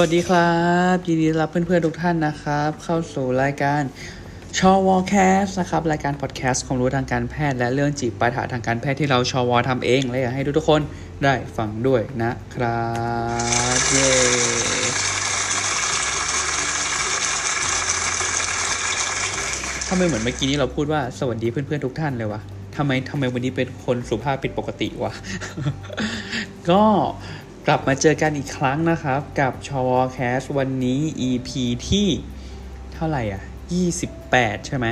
สวัสดีครับยินดีรับเพื่อนๆทุกท่านนะครับ เข้าสู่รายการชอวอแคสนะครับ รายการพอดแคสต์ความรู้ทางการแพทย์ และเรื่องจีบปัญหาทางการแพทย์ที่เราชอวอทำเอง และอยากให้ทุกๆคนได้ฟังด้วยนะครับเย้ทำไมเหมือนเมื่อกี้นี้เราพูดว่าสวัสดีเพื่อนๆทุกท่านเลยวะทำไมทำไมวันนี้เป็นคนสุภาพผิดปกติวะก็ กลับมาเจอกันอีกครั้งนะครับ กับชอวแคสวันนี้ EP ที่เท่าไหร่อะ 28 ใช่ไหม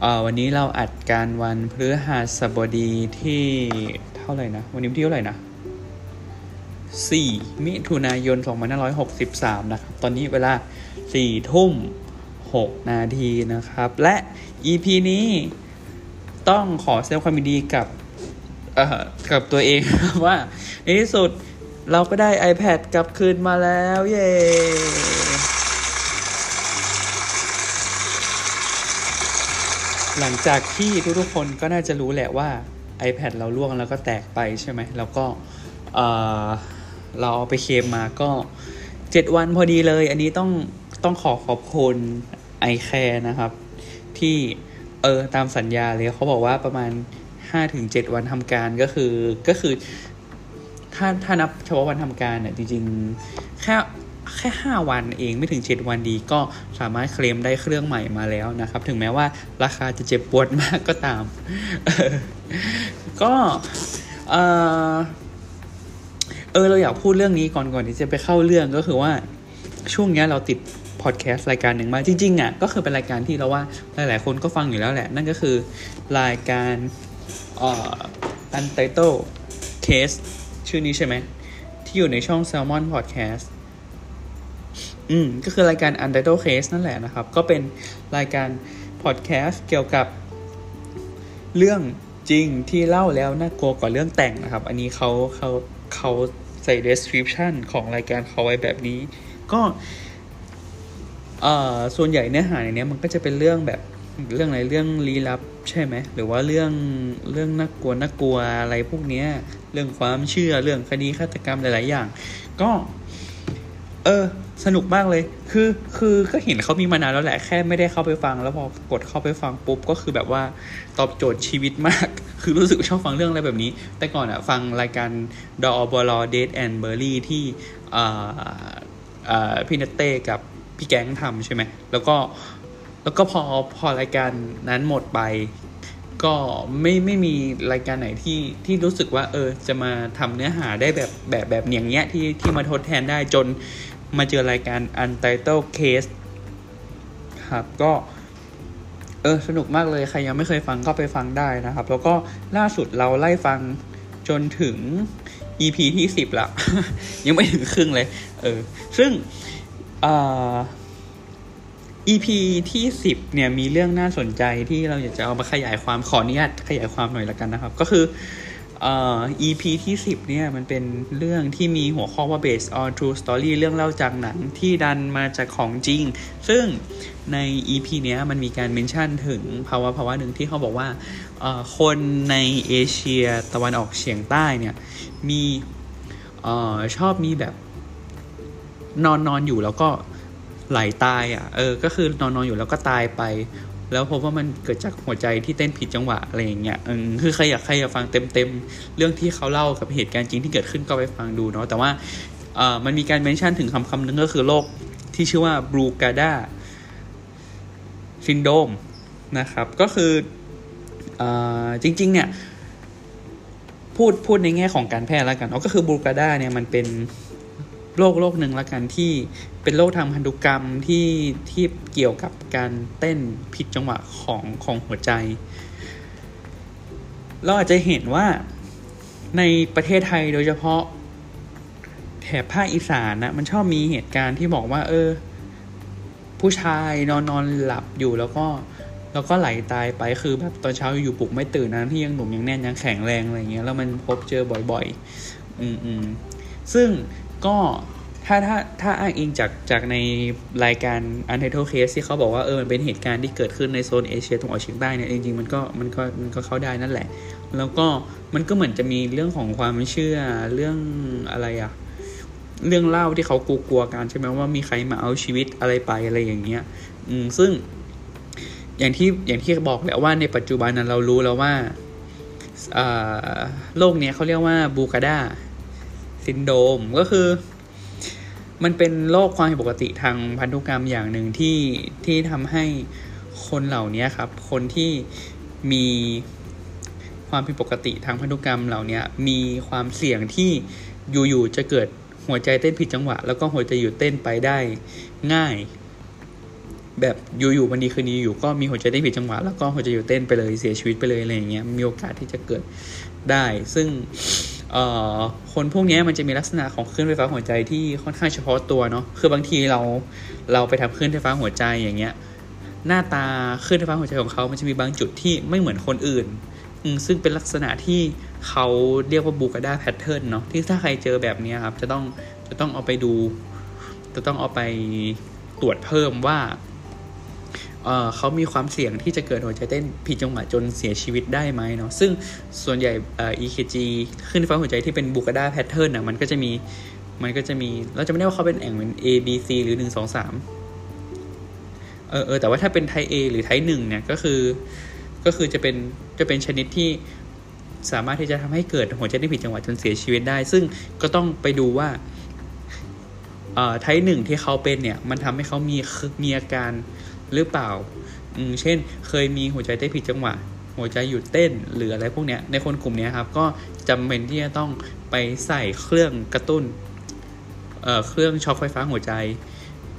เอ่อวันนี้เราอัดการวันพฤหัสบดีที่เท่าไหร่นะ วันนี้วันที่เท่าไหร่นะ 4 มิถุนายน 2563 นะครับ ตอนนี้เวลา 4 ทุ่ม 6 นาทีนะครับ และ EP นี้ต้องขอแสดงความยินดีกับกับตัวเองว่าในที่สุด เราก็ได้ iPad กลับคืนมาแล้ว เย้หลังจากที่ทุกๆคนก็น่าจะรู้แหละว่า iPad เราล่วงแล้วก็แตกไปใช่ไหม แล้วก็เเราเอาไปเคลมมาก็ 7 วันพอดีเลย อันนี้ต้องต้องขอขอบคุณ iCare นะครับ ที่เออตามสัญญาเลยเขาบอกว่าประมาณ 5-7 วันทำการก็คือก็คือ ถ้าถ้านับเฉพาะวันทำการเนี่ยจริงๆแค่แค่ห้าวันเองไม่ถึงเจ็ดวันดีก็สามารถเคลมได้เครื่องใหม่มาแล้วนะครับ ถึงแม้ว่าราคาจะเจ็บปวดมากก็ตาม ก็เออเออเราอยากพูดเรื่องนี้ก่อนก่อนที่จะไปเข้าเรื่องก็คือว่าช่วงเนี้ยเราติดพอดแคสต์รายการหนึ่งมาจริงๆอะก็คือเป็นรายการที่เราว่าหลายๆคนก็ฟังอยู่แล้วแหละ นั่นก็คือรายการเอ่อ Untitled Case ชื่อนี้ใช่ไหม ที่อยู่ในช่อง Salmon Podcast อืม ก็คือรายการ Untitled Case นั่นแหละนะครับ ก็เป็นรายการ podcast เกี่ยวกับเรื่องจริงที่เล่าแล้วน่ากลัวกว่าเรื่องแต่งนะครับ อันนี้เขาเขาเขาใส่ description ของรายการเขาไว้แบบนี้ ก็ เอ่อ ส่วนใหญ่เนื้อหาในเนี้ยมันก็จะเป็นเรื่องแบบ เรื่องอะไรเรื่องลี้ลับใช่ไหมหรือว่าเรื่องเรื่องน่ากลัวน่ากลัวอะไรพวกเนี้ย เรื่องความเชื่อเรื่องคดีฆาตกรรมหลาย ๆ อย่าง ก็ เออ สนุกมากเลย คือคือก็เห็นเขามีมานานแล้วแหละแค่ไม่ได้เข้าไปฟัง แล้วพอกดเข้าไปฟังปุ๊บก็คือแบบว่าตอบโจทย์ชีวิตมาก คือรู้สึกชอบฟังเรื่องอะไรแบบนี้ แต่ก่อนอะฟังรายการดอบลเดทแอนเบอร์รี่ที่อ่าอ่าพี่เนเต้กับพี่แก๊งทำใช่ไหมแล้วก็ แล้วก็พอพอรายการนั้นหมดไป ก็ไม่ไม่มีรายการไหนที่ที่รู้สึกว่า เออ จะมาทำเนื้อหาได้แบบแบบแบบอย่างเงี้ยที่ที่มาทดแทนได้จนมาเจอรายการ Untitled Case ครับก็เออสนุกมากเลยใครยังไม่เคยฟังก็ไปฟังได้นะครับ แล้วก็ล่าสุดเราไล่ฟังจนถึง EP ที่สิบละยังไม่ถึงครึ่งเลย เออ ซึ่งอ่า EP ที่สิบเนี่ยมีเรื่องน่าสนใจที่เราอยากจะเอามาขยายความขออนุญาตขยายความหน่อยละกันนะครับ ก็คือเอ่อ EP ที่สิบเนี่ยมันเป็นเรื่องที่มีหัวข้อว่า based on true story เรื่องเล่าจากหนังที่ดันมาจากของจริง ซึ่งใน EP เนี้ยมันมีการเมนชั่นถึงภาวะภาวะหนึ่งที่เขาบอกว่าเอ่อคนในเอเชียตะวันออกเฉียงใต้เนี่ยมีเอ่อชอบมีแบบนอนนอนอยู่แล้วก็ ไหลาตายอะเออก็คือนอนนอนอยู่แล้วก็ตายไป แล้วพบว่ามันเกิดจากหัวใจที่เต้นผิดจังหวะอะไรอย่างเงี้ยเออคือใครอยากใครอยากฟังเต็มเต็มๆเรื่องที่เขาเล่ากับเหตุการณ์จริงที่เกิดขึ้นก็ไปฟังดูเนาะแต่ว่าเออมันมีการเมนชั่นถึงคำคำนึงก็คือโรคที่ชื่อว่าบรูกาดาซินโดมนะครับ ก็คือเออจริง ๆ เนี่ยพูดพูดในแง่ของการแพทย์แล้วกันเนาะก็คือบรูกาดาเนี่ยมันเป็น โรคโรคหนึ่งละกันที่เป็นโรคทางพันธุกรรมที่ที่เกี่ยวกับการเต้นผิดจังหวะของของหัวใจ เราอาจจะเห็นว่าในประเทศไทยโดยเฉพาะแถบภาคอีสานนะมันชอบมีเหตุการณ์ที่บอกว่า เออ ผู้ชายนอนนอนหลับอยู่แล้วก็แล้วก็ไหลตายไปคือแบบตอนเช้าอยู่ปลุกไม่ตื่นนะที่ยังหนุ่มยังแน่นยังแข็งแรงอะไรเงี้ยแล้วมันพบเจอบ่อย ๆ อืมอืมซึ่ง ก็ถ้าถ้าถ้าอ้างอิงจากจากในรายการ Untitled Case ที่เขาบอกว่าเออมันเป็นเหตุการณ์ที่เกิดขึ้นในโซนเอเชียตะวันออกเฉียงใต้เนี่ยจริงๆมันก็มันก็มันก็เข้าได้นั่นแหละ แล้วก็มันก็เหมือนจะมีเรื่องของความเชื่อเรื่องอะไรอะเรื่องเล่าที่เขากลัวๆกันใช่ไหมว่ามีใครมาเอาชีวิตอะไรไปอะไรอย่างเงี้ย อืมซึ่ง อย่างที่อย่างที่บอกแล้วว่าในปัจจุบันนั้นเรารู้แล้วว่าโรคเนี้ยเขาเรียกว่าบูกาดา ซินโดมก็คือ มันเป็นโรคความผิดปกติทางพันธุกรรมอย่างหนึ่งที่ที่ทำให้คนเหล่านี้ครับ คนที่มีความผิดปกติทางพันธุกรรมเหล่านี้มีความเสี่ยงที่อยู่ๆจะเกิดหัวใจเต้นผิดจังหวะ แล้วก็หัวใจหยุดเต้นไปได้ง่าย แบบอยู่ๆวันนี้คืนนี้อยู่ก็มีหัวใจเต้นผิดจังหวะ แล้วก็หัวใจหยุดเต้นไปเลยเสียชีวิตไปเลยอะไรอย่างเงี้ยมีโอกาสที่จะเกิดได้ ซึ่ง คนพวกนี้มันจะมีลักษณะของคลื่นไฟฟ้าหัวใจที่ค่อนข้างเฉพาะตัวเนาะ คือบางทีเราเราไปทำคลื่นไฟฟ้าหัวใจอย่างเงี้ย หน้าตาคลื่นไฟฟ้าหัวใจของเขา มันจะมีบางจุดที่ไม่เหมือนคนอื่น ซึ่งเป็นลักษณะที่เขาเรียกว่าบูกาดาแพทเทิร์นเนาะ ที่ถ้าใครเจอแบบนี้ครับ จะต้องจะต้องเอาไปดู จะต้องเอาไปตรวจเพิ่มว่า เขามีความเสี่ยงที่จะเกิดหัวใจเต้นผิดจังหวะจนเสียชีวิตได้ไหมเนาะซึ่งส่วนใหญ่ EKG ขึ้นฟ้าหัวใจที่เป็นบูกาดาแพทเทิร์นอะมันก็จะมีมันก็จะมีเราจะไม่ได้ว่าเขาเป็นแอ่งเป็น A B C หรือหนึ่งสองสามเออเออแต่ว่าถ้าเป็นไท A หรือไทหนึ่งเนี่ยก็คือก็คือจะเป็นจะเป็นชนิดที่สามารถที่จะทำให้เกิดหัวใจที่ผิดจังหวะจนเสียชีวิตได้ ซึ่งก็ต้องไปดูว่าไทหนึ่งที่เขาเป็นเนี่ยมันทำให้เขามีมีอาการ หรือเปล่า เช่น เคยมีหัวใจเต้นผิดจังหวะ หัวใจหยุดเต้นหรืออะไรพวกเนี้ย ในคนกลุ่มนี้ครับ ก็จำเป็นที่จะต้องไปใส่เครื่องกระตุ้นเเครื่องช็อคไฟฟ้าหัวใจ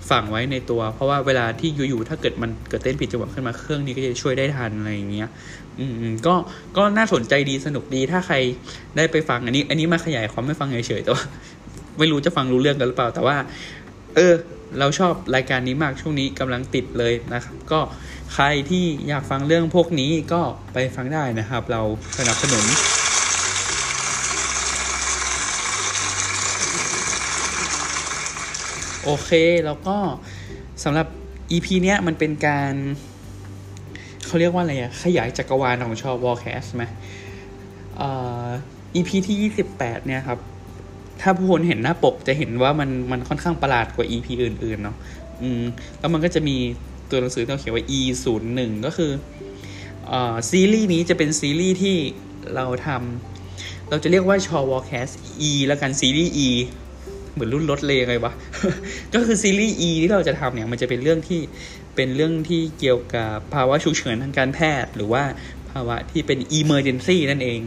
ฝังไว้ในตัว เพราะว่าเวลาที่อยู่ๆถ้าเกิดมันเกิดเต้นผิดจังหวะขึ้นมาเครื่องนี้ก็จะช่วยได้ทันอะไรอย่างเงี้ย อืมก็ก็น่าสนใจดีสนุกดีถ้าใครได้ไปฟังอันนี้ อันนี้มาขยายความไม่ฟังเฉยๆแต่ว่าไม่รู้จะฟังรู้เรื่องกันหรือเปล่า แต่ว่า เออ เราชอบรายการนี้มากช่วงนี้กำลังติดเลยนะครับ ก็ใครที่อยากฟังเรื่องพวกนี้ก็ไปฟังได้นะครับ เราสนับสนุนโอเค แล้วก็สำหรับ EP เนี้ยมันเป็นการเขาเรียกว่าอะไรอะขยายจักรวาลของชอวอลแคสไหมเอ่อ EP ที่ 28 เนี่ยครับ ถ้าผู้คนเห็นหน้าปกจะเห็นว่ามันมันค่อนข้างประหลาดกว่า EP อื่นๆเนาะอืมแล้วมันก็จะมีตัวหนังสือที่เขียนว่า E 0 1ก็คือเอ่อซีรีส์นี้จะเป็นซีรีส์ที่เราทำเราจะเรียกว่าชอวอลแคส E แล้วกันซีรีส์ E เหมือนรุ่นรถเลยไงวะ ก็คือซีรีส์ E ที่เราจะทำเนี่ยมันจะเป็นเรื่องที่เป็นเรื่องที่เกี่ยวกับภาวะฉุกเฉินทางการแพทย์ หรือว่าภาวะที่เป็น emergency นั่นเอง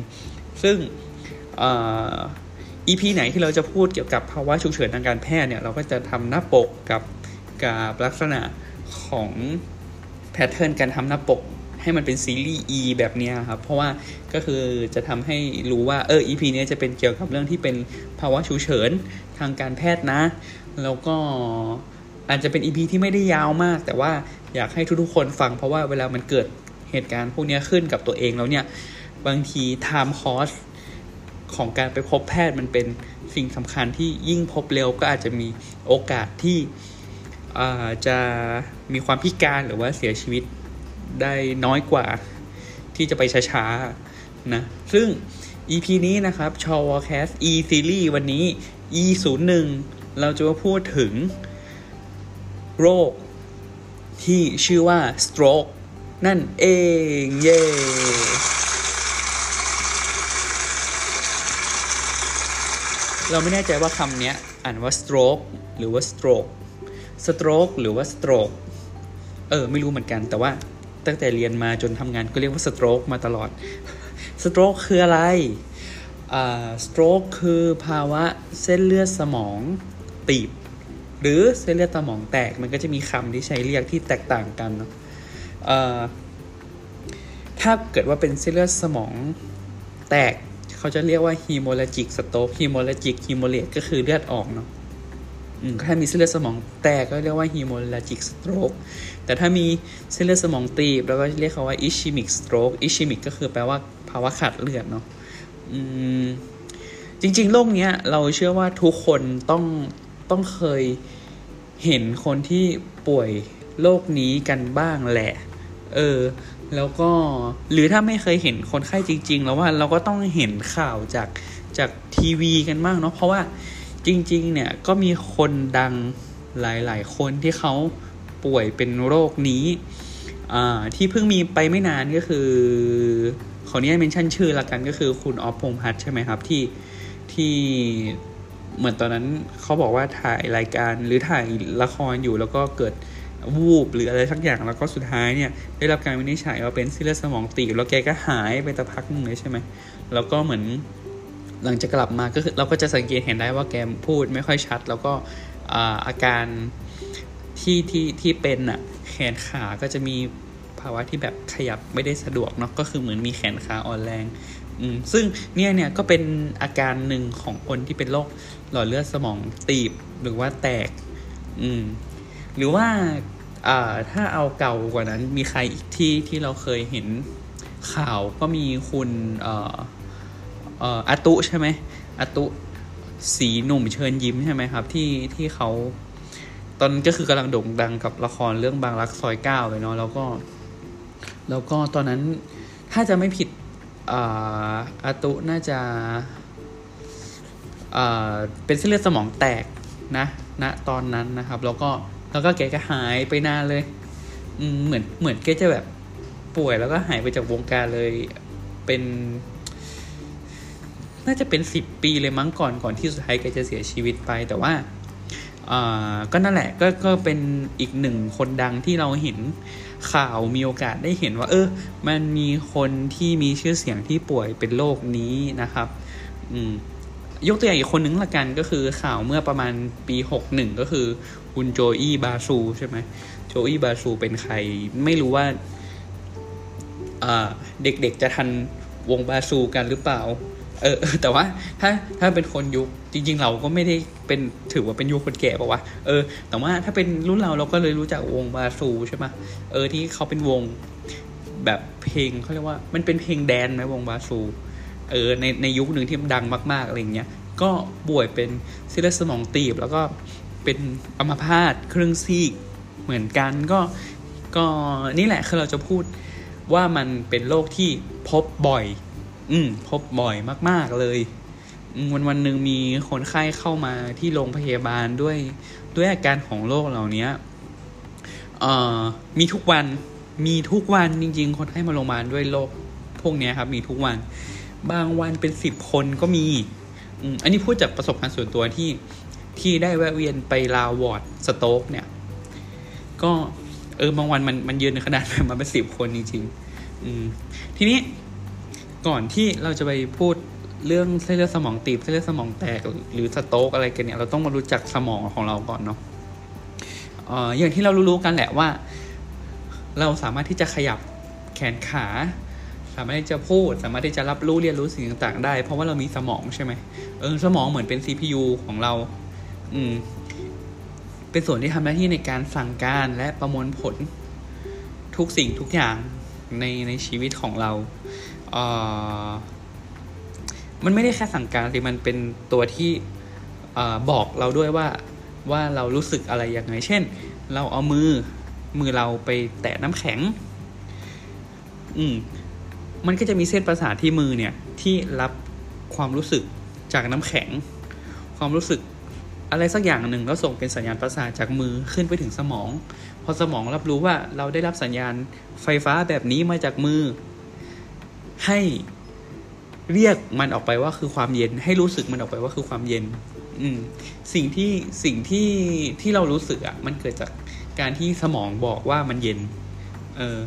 ซึ่ง อีพีไหนที่เราจะพูดเกี่ยวกับภาวะฉุกเฉินทางการแพทย์เนี่ยเราก็จะทำหน้าปกกับกับลักษณะของแพทเทิร์นการทำหน้าปกให้มันเป็นซีรีส์ E แบบนี้ครับ เพราะว่าก็คือจะทำให้รู้ว่าเออ EP นี้จะเป็นเกี่ยวกับเรื่องที่เป็นภาวะฉุกเฉินทางการแพทย์นะ แล้วก็อาจจะเป็น EP ที่ไม่ได้ยาวมาก แต่ว่าอยากให้ทุกๆคนฟัง เพราะว่าเวลามันเกิดเหตุการณ์พวกนี้ขึ้นกับตัวเองแล้วเนี่ย บางที time cost ของการไปพบแพทย์มันเป็นสิ่งสำคัญที่ยิ่งพบเร็วก็อาจจะมีโอกาสที่จะมีความพิการหรือว่าเสียชีวิตได้น้อยกว่าที่จะไปช้าๆนะ ซึ่ง EP นี้นะครับชอวอแคส E Series วันนี้ E 0 1เราจะมาพูดถึงโรคที่ชื่อว่า stroke นั่นเอง เย้ เราไม่แน่ใจว่าคำนี้อ่านว่า stroke หรือว่า stroke stroke หรือว่า stroke เออ ไม่รู้เหมือนกัน แต่ว่าตั้งแต่เรียนมาจนทำงานก็เรียกว่าสโตรกมาตลอดสโตรกคืออะไรสโตรกคือภาวะเส้นเลือดสมองตีบ หรือเส้นเลือดสมองแตกมันก็จะมีคำที่ใช้เรียกที่แตกต่างกันเนาะถ้าเกิดว่าเป็นเส้นเลือดสมองแตก เขาจะเรียกว่า hemorrhagic stroke hemorrhagic hemorrhage ก็คือเลือดออกเนาะถ้ามีเส้นเลือดสมองแตกก็เรียกว่า hemorrhagic stroke แต่ถ้ามีเส้นเลือดสมองตีบเราก็เรียกเขาว่า ischemic stroke ischemic ก็คือแปลว่าภาวะขาดเลือดเนาะจริง ๆ โรคเนี้ยเราเชื่อว่าทุกคนต้องต้องเคยเห็นคนที่ป่วยโรคนี้กันบ้างแหละ เออ แล้วก็หรือถ้าไม่เคยเห็นคนไข้จริง ๆ แล้วว่าเราก็ต้องเห็นข่าวจากจากทีวีกันบ้างเนาะเพราะว่าจริง ๆ เนี่ยก็มีคนดังหลาย ๆ คนที่เขาป่วยเป็นโรคนี้ที่เพิ่งมีไปไม่นานก็คือขออนุญาตเมนชั่นชื่อละกันก็คือคุณออฟพงพัฒใช่ไหมครับที่ที่เหมือนตอนนั้นเขาบอกว่าถ่ายรายการหรือถ่ายละครอยู่แล้วก็เกิด วูบหรืออะไรสักอย่างแล้วก็สุดท้ายเนี่ยได้รับการวินิจฉัยว่าเป็นเส้นเลือดสมองตีบแล้วแกก็หายไปแต่พักนึงเลยใช่ไหมแล้วก็เหมือนหลังจากกลับมาก็คือเราก็จะสังเกตเห็นได้ว่าแกพูดไม่ค่อยชัด แล้วก็อาการที่ที่ที่เป็นอะแขนขาก็จะมีภาวะที่แบบขยับไม่ได้สะดวกเนาะก็คือเหมือนมีแขนขาอ่อนแรงอืมซึ่งเนี่ยเนี่ยก็เป็นอาการหนึ่งของคนที่เป็นโรคหลอดเลือดสมองตีบหรือว่าแตกอืมหรือว่า ถ้าเอาเก่ากว่านั้นมีใครอีกที่ที่เราเคยเห็นข่าวก็มีคุณเอ่อเอ่ออาตุใช่ไหมอาตุสีหนุ่มเชิญยิ้มใช่ไหมครับ ที่ที่เขาตอนก็คือกำลังโด่งดังกับละครเรื่องบางรักซอยเก้าเลยเนาะแล้วก็ แล้วก็ตอนนั้นถ้าจะไม่ผิดอาตุน่าจะเป็นเส้นเลือดสมองแตกนะณนะตอนนั้นนะครับ แล้วก็ แล้วก็แกก็หายไปนานเลยเหมือนเหมือนแกจะแบบป่วยแล้วก็หายไปจากวงการเลยเป็น น่าจะเป็นสิบปีเลยมั้งก่อนก่อนที่สุดท้ายแกจะเสียชีวิตไปแต่ว่าก็นั่นแหละก็ก็เป็นอีกหนึ่งคนดังที่เราเห็นข่าวมีโอกาสได้เห็นว่า เออ มันมีคนที่มีชื่อเสียงที่ป่วยเป็นโรคนี้นะครับ อืมยกตัวอย่างอีกคนนึงละกันก็คือข่าวเมื่อประมาณปีหกหนึ่งก็คือ คุณโจอี้บาซูใช่ไหมโจอี้บาซูเป็นใคร ไม่รู้ว่าเด็กๆจะทันวงบาซูกันหรือเปล่า เออ แต่ว่าถ้าถ้าเป็นคนยุคจริง ๆ เราก็ไม่ได้เป็นถือว่าเป็นยุคคนแก่ป่าวะเออ แต่ว่าถ้าเป็นรุ่นเราเราก็เลยรู้จักวงบาซูใช่ไหมเออที่เขาเป็นวงแบบเพลงเขาเรียกว่า มันเป็นเพลงแดนไหมวงบาซู เออในในยุคหนึ่งที่มันดังมาก ๆอะไรเงี้ยก็ป่วยเป็นเส้นเลือดสมองตีบแล้วก็ เป็นอัมพาตครึ่งซีกเหมือนกันก็ก็นี่แหละคือเราจะพูดว่ามันเป็นโรคที่พบบ่อย อืม พบบ่อยมาก ๆ เลยวันวันหนึ่งมีคนไข้เข้ามาที่โรงพยาบาลด้วยด้วยอาการของโรคเหล่านี้เอ่อมีทุกวันมีทุกวันจริง ๆ คนไข้มาโรงพยาบาลด้วยโรคพวกนี้ครับ มีทุกวัน บางวันเป็นสิบคนก็มี อันนี้พูดจากประสบการณ์ส่วนตัวที่ ที่ได้แวะเวียนไป round ward stroke เนี่ย ก็เออบางวันมันมันเยอะในขนาดมาเป็นสิบคนจริงๆอืมทีนี้ก่อนที่เราจะไปพูดเรื่องเส้นเลือดสมองตีบเส้นเลือดสมองแตกหรือสโต๊กอะไรกันเนี่ยเราต้องมารู้จักสมองของเราก่อนเนาะเอออย่างที่เรารู้ๆกันแหละว่า เราสามารถที่จะขยับแขนขา สามารถที่จะพูด สามารถที่จะรับรู้เรียนรู้สิ่งต่างๆ ได้ เพราะว่าเรามีสมองใช่ไหมเออสมองเหมือนเป็น CPU ของเรา อืม เป็นส่วนที่ทำหน้าที่ในการสั่งการและประมวลผลทุกสิ่งทุกอย่างในในชีวิตของเราเออมันไม่ได้แค่สั่งการสิมันเป็นตัวที่อบอกเราด้วยว่าว่าเรารู้สึกอะไรยังไง เช่น เราเอามือมือเราไปแตะน้ำแข็ง อืม มันก็จะมีเส้นประสาทที่มือเนี่ย ที่รับความรู้สึกจากน้ำแข็ง ความรู้สึก อะไรสักอย่างหนึ่งแล้วส่งเป็นสัญญาณประสาทจากมือขึ้นไปถึงสมอง พอสมองรับรู้ว่าเราได้รับสัญญาณไฟฟ้าแบบนี้มาจากมือ ให้เรียกมันออกไปว่าคือความเย็น ให้รู้สึกมันออกไปว่าคือความเย็น อืม สิ่งที่สิ่งที่ที่เรารู้สึกอะ มันเกิดจากการที่สมองบอกว่ามันเย็น เออ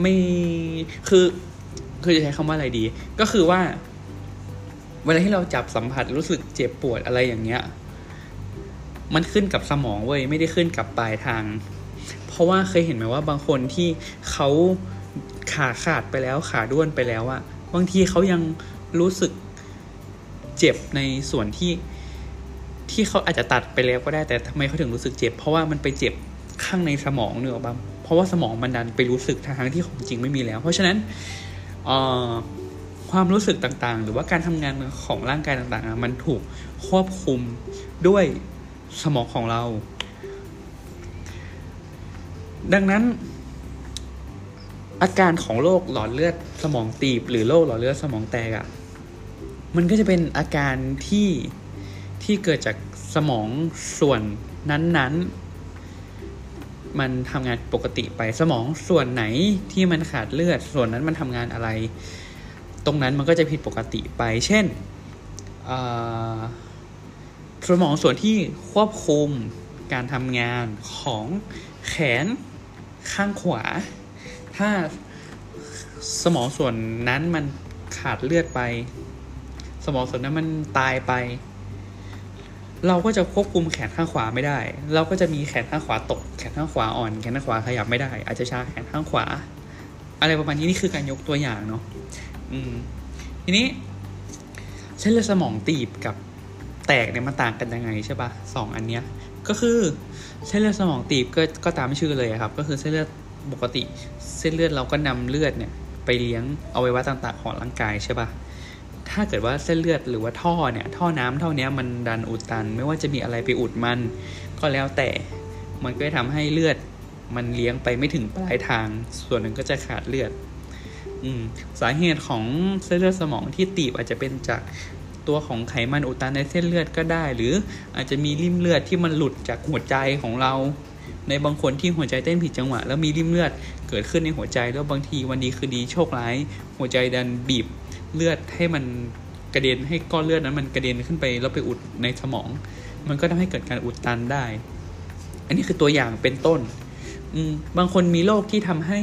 ไม่คือคือจะใช้คำว่าอะไรดี ก็คือว่า เวลาที่เราจับสัมผัสรู้สึกเจ็บปวดอะไรอย่างเงี้ย มันขึ้นกับสมองเว้ยไม่ได้ขึ้นกับปลายทาง เพราะว่าเคยเห็นไหมว่าบางคนที่เขาขาขาดไปแล้วขาด้วนไปแล้วอะบางทีเขายังรู้สึกเจ็บในส่วนที่ที่เขาอาจจะตัดไปแล้วก็ได้แต่ทำไมเขาถึงรู้สึกเจ็บ เพราะว่ามันไปเจ็บข้างในสมองเนื้อบ้างเพราะว่าสมองมันดันไปรู้สึกทางที่ของจริงไม่มีแล้ว เพราะฉะนั้นความรู้สึกต่างๆ หรือว่าการทำงานของร่างกายต่างๆ มันถูกควบคุมด้วย สมองของเรา ดังนั้น อาการของโรคหลอดเลือดสมองตีบ หรือโรคหลอดเลือดสมองแตกอะ่ะมันก็จะเป็นอาการที่ที่เกิดจากสมองส่วนนั้นๆ มันทำงานปกติไปสมองส่วนไหนที่มันขาดเลือด ส่วนนั้นมันทำงานอะไร ตรงนั้นมันก็จะผิดปกติไป เช่น สมองส่วนที่ควบคุมการทำงานของแขนข้างขวา ถ้าสมองส่วนนั้นมันขาดเลือดไป สมองส่วนนั้นมันตายไป เราก็จะควบคุมแขนข้างขวาไม่ได้ เราก็จะมีแขนข้างขวาตก แขนข้างขวาอ่อน แขนข้างขวาขยับไม่ได้ อาจจะชาแขนข้างขวา อะไรประมาณนี้นี่คือการยกตัวอย่างเนาะ อืม ทีนี้เส้นเลือดสมองตีบกับ ตกเนี่ยมันต่างกันยังไงใช่ปะสองอันเนี้ยก็คือเส้นเลือดสมองตีบก็ก็ตามชื่อเลยครับ ก็คือเส้นเลือดปกติ เส้นเลือดเราก็นำเลือดเนี่ยไปเลี้ยงเอาไว้ว่าต่างๆของร่างกายใช่ปะถ้าเกิดว่าเส้นเลือดหรือว่าท่อเนี่ยท่อน้ำเท่านี้มันดันอุดตัน ไม่ว่าจะมีอะไรไปอุดมัน ก็แล้วแต่มันก็จะทำให้เลือดมันเลี้ยงไปไม่ถึงปลายทาง ส่วนหนึ่งก็จะขาดเลือด อืมสาเหตุของเส้นเลือดสมองที่ตีบอาจจะเป็นจาก ตัวของไขมันอุดตันในเส้นเลือดก็ได้ หรืออาจจะมีริ่มเลือดที่มันหลุดจากหัวใจของเรา ในบางคนที่หัวใจเต้นผิดจังหวะ แล้วมีริ่มเลือดเกิดขึ้นในหัวใจ แล้วบางทีวันดีคือดีโชคร้าย หัวใจดันบีบเลือดให้มันกระเด็นให้ก้อนเลือดนั้นมันกระเด็นขึ้นไปแล้วไปอุดในสมอง มันก็ทำให้เกิดการอุดตันได้ อันนี้คือตัวอย่างเป็นต้นบางคนมีโรคที่ทำให้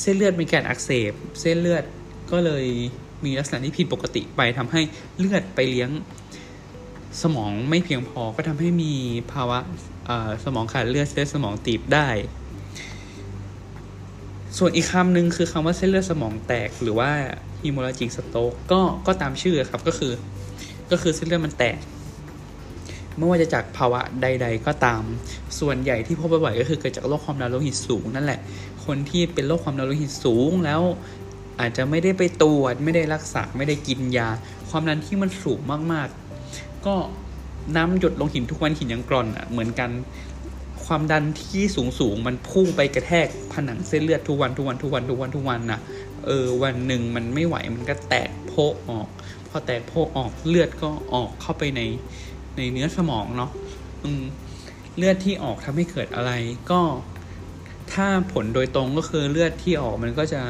เส้นเลือดมีการอักเสบ เส้นเลือดก็เลย มีลักษณะที่ผิดปกติไปทำให้เลือดไปเลี้ยงสมองไม่เพียงพอก็ทำให้มีภาวะสมองขาดเลือดเส้นสมองตีบได้ ส่วนอีกคำหนึ่งคือคำว่าเส้นเลือดสมองแตกหรือว่าฮีโมราจิกสโตกก็ก็ตามชื่อครับก็คือก็คือเส้นเลือดมันแตกไม่ว่าจะจากภาวะใด ๆ ก็ตาม ส่วนใหญ่ที่พบบ่อยๆก็คือเกิดจากโรคความดันโลหิตสูงนั่นแหละ คนที่เป็นโรคความดันโลหิตสูงแล้ว อาจจะไม่ได้ไปตรวจไม่ได้รักษาไม่ได้กินยา ความดันที่มันสูงมากๆ ก็น้ำหยดลงหินทุกวันหินยังกร่อนอะเหมือนกัน ความดันที่สูงสูงมันพุ่งไปกระแทกผนังเส้นเลือดทุกวันทุกวันทุกวันทุกวันทุกวันน่ะเออวันหนึ่งมันไม่ไหวมันก็แตกโพออก พอแตกโพออกเลือดก็ออกเข้าไปในในเนื้อสมองเนาะอืมเลือดที่ออกทำให้เกิดอะไรก็ ถ้าผลโดยตรงก็คือเลือดที่ออกมันก็จะ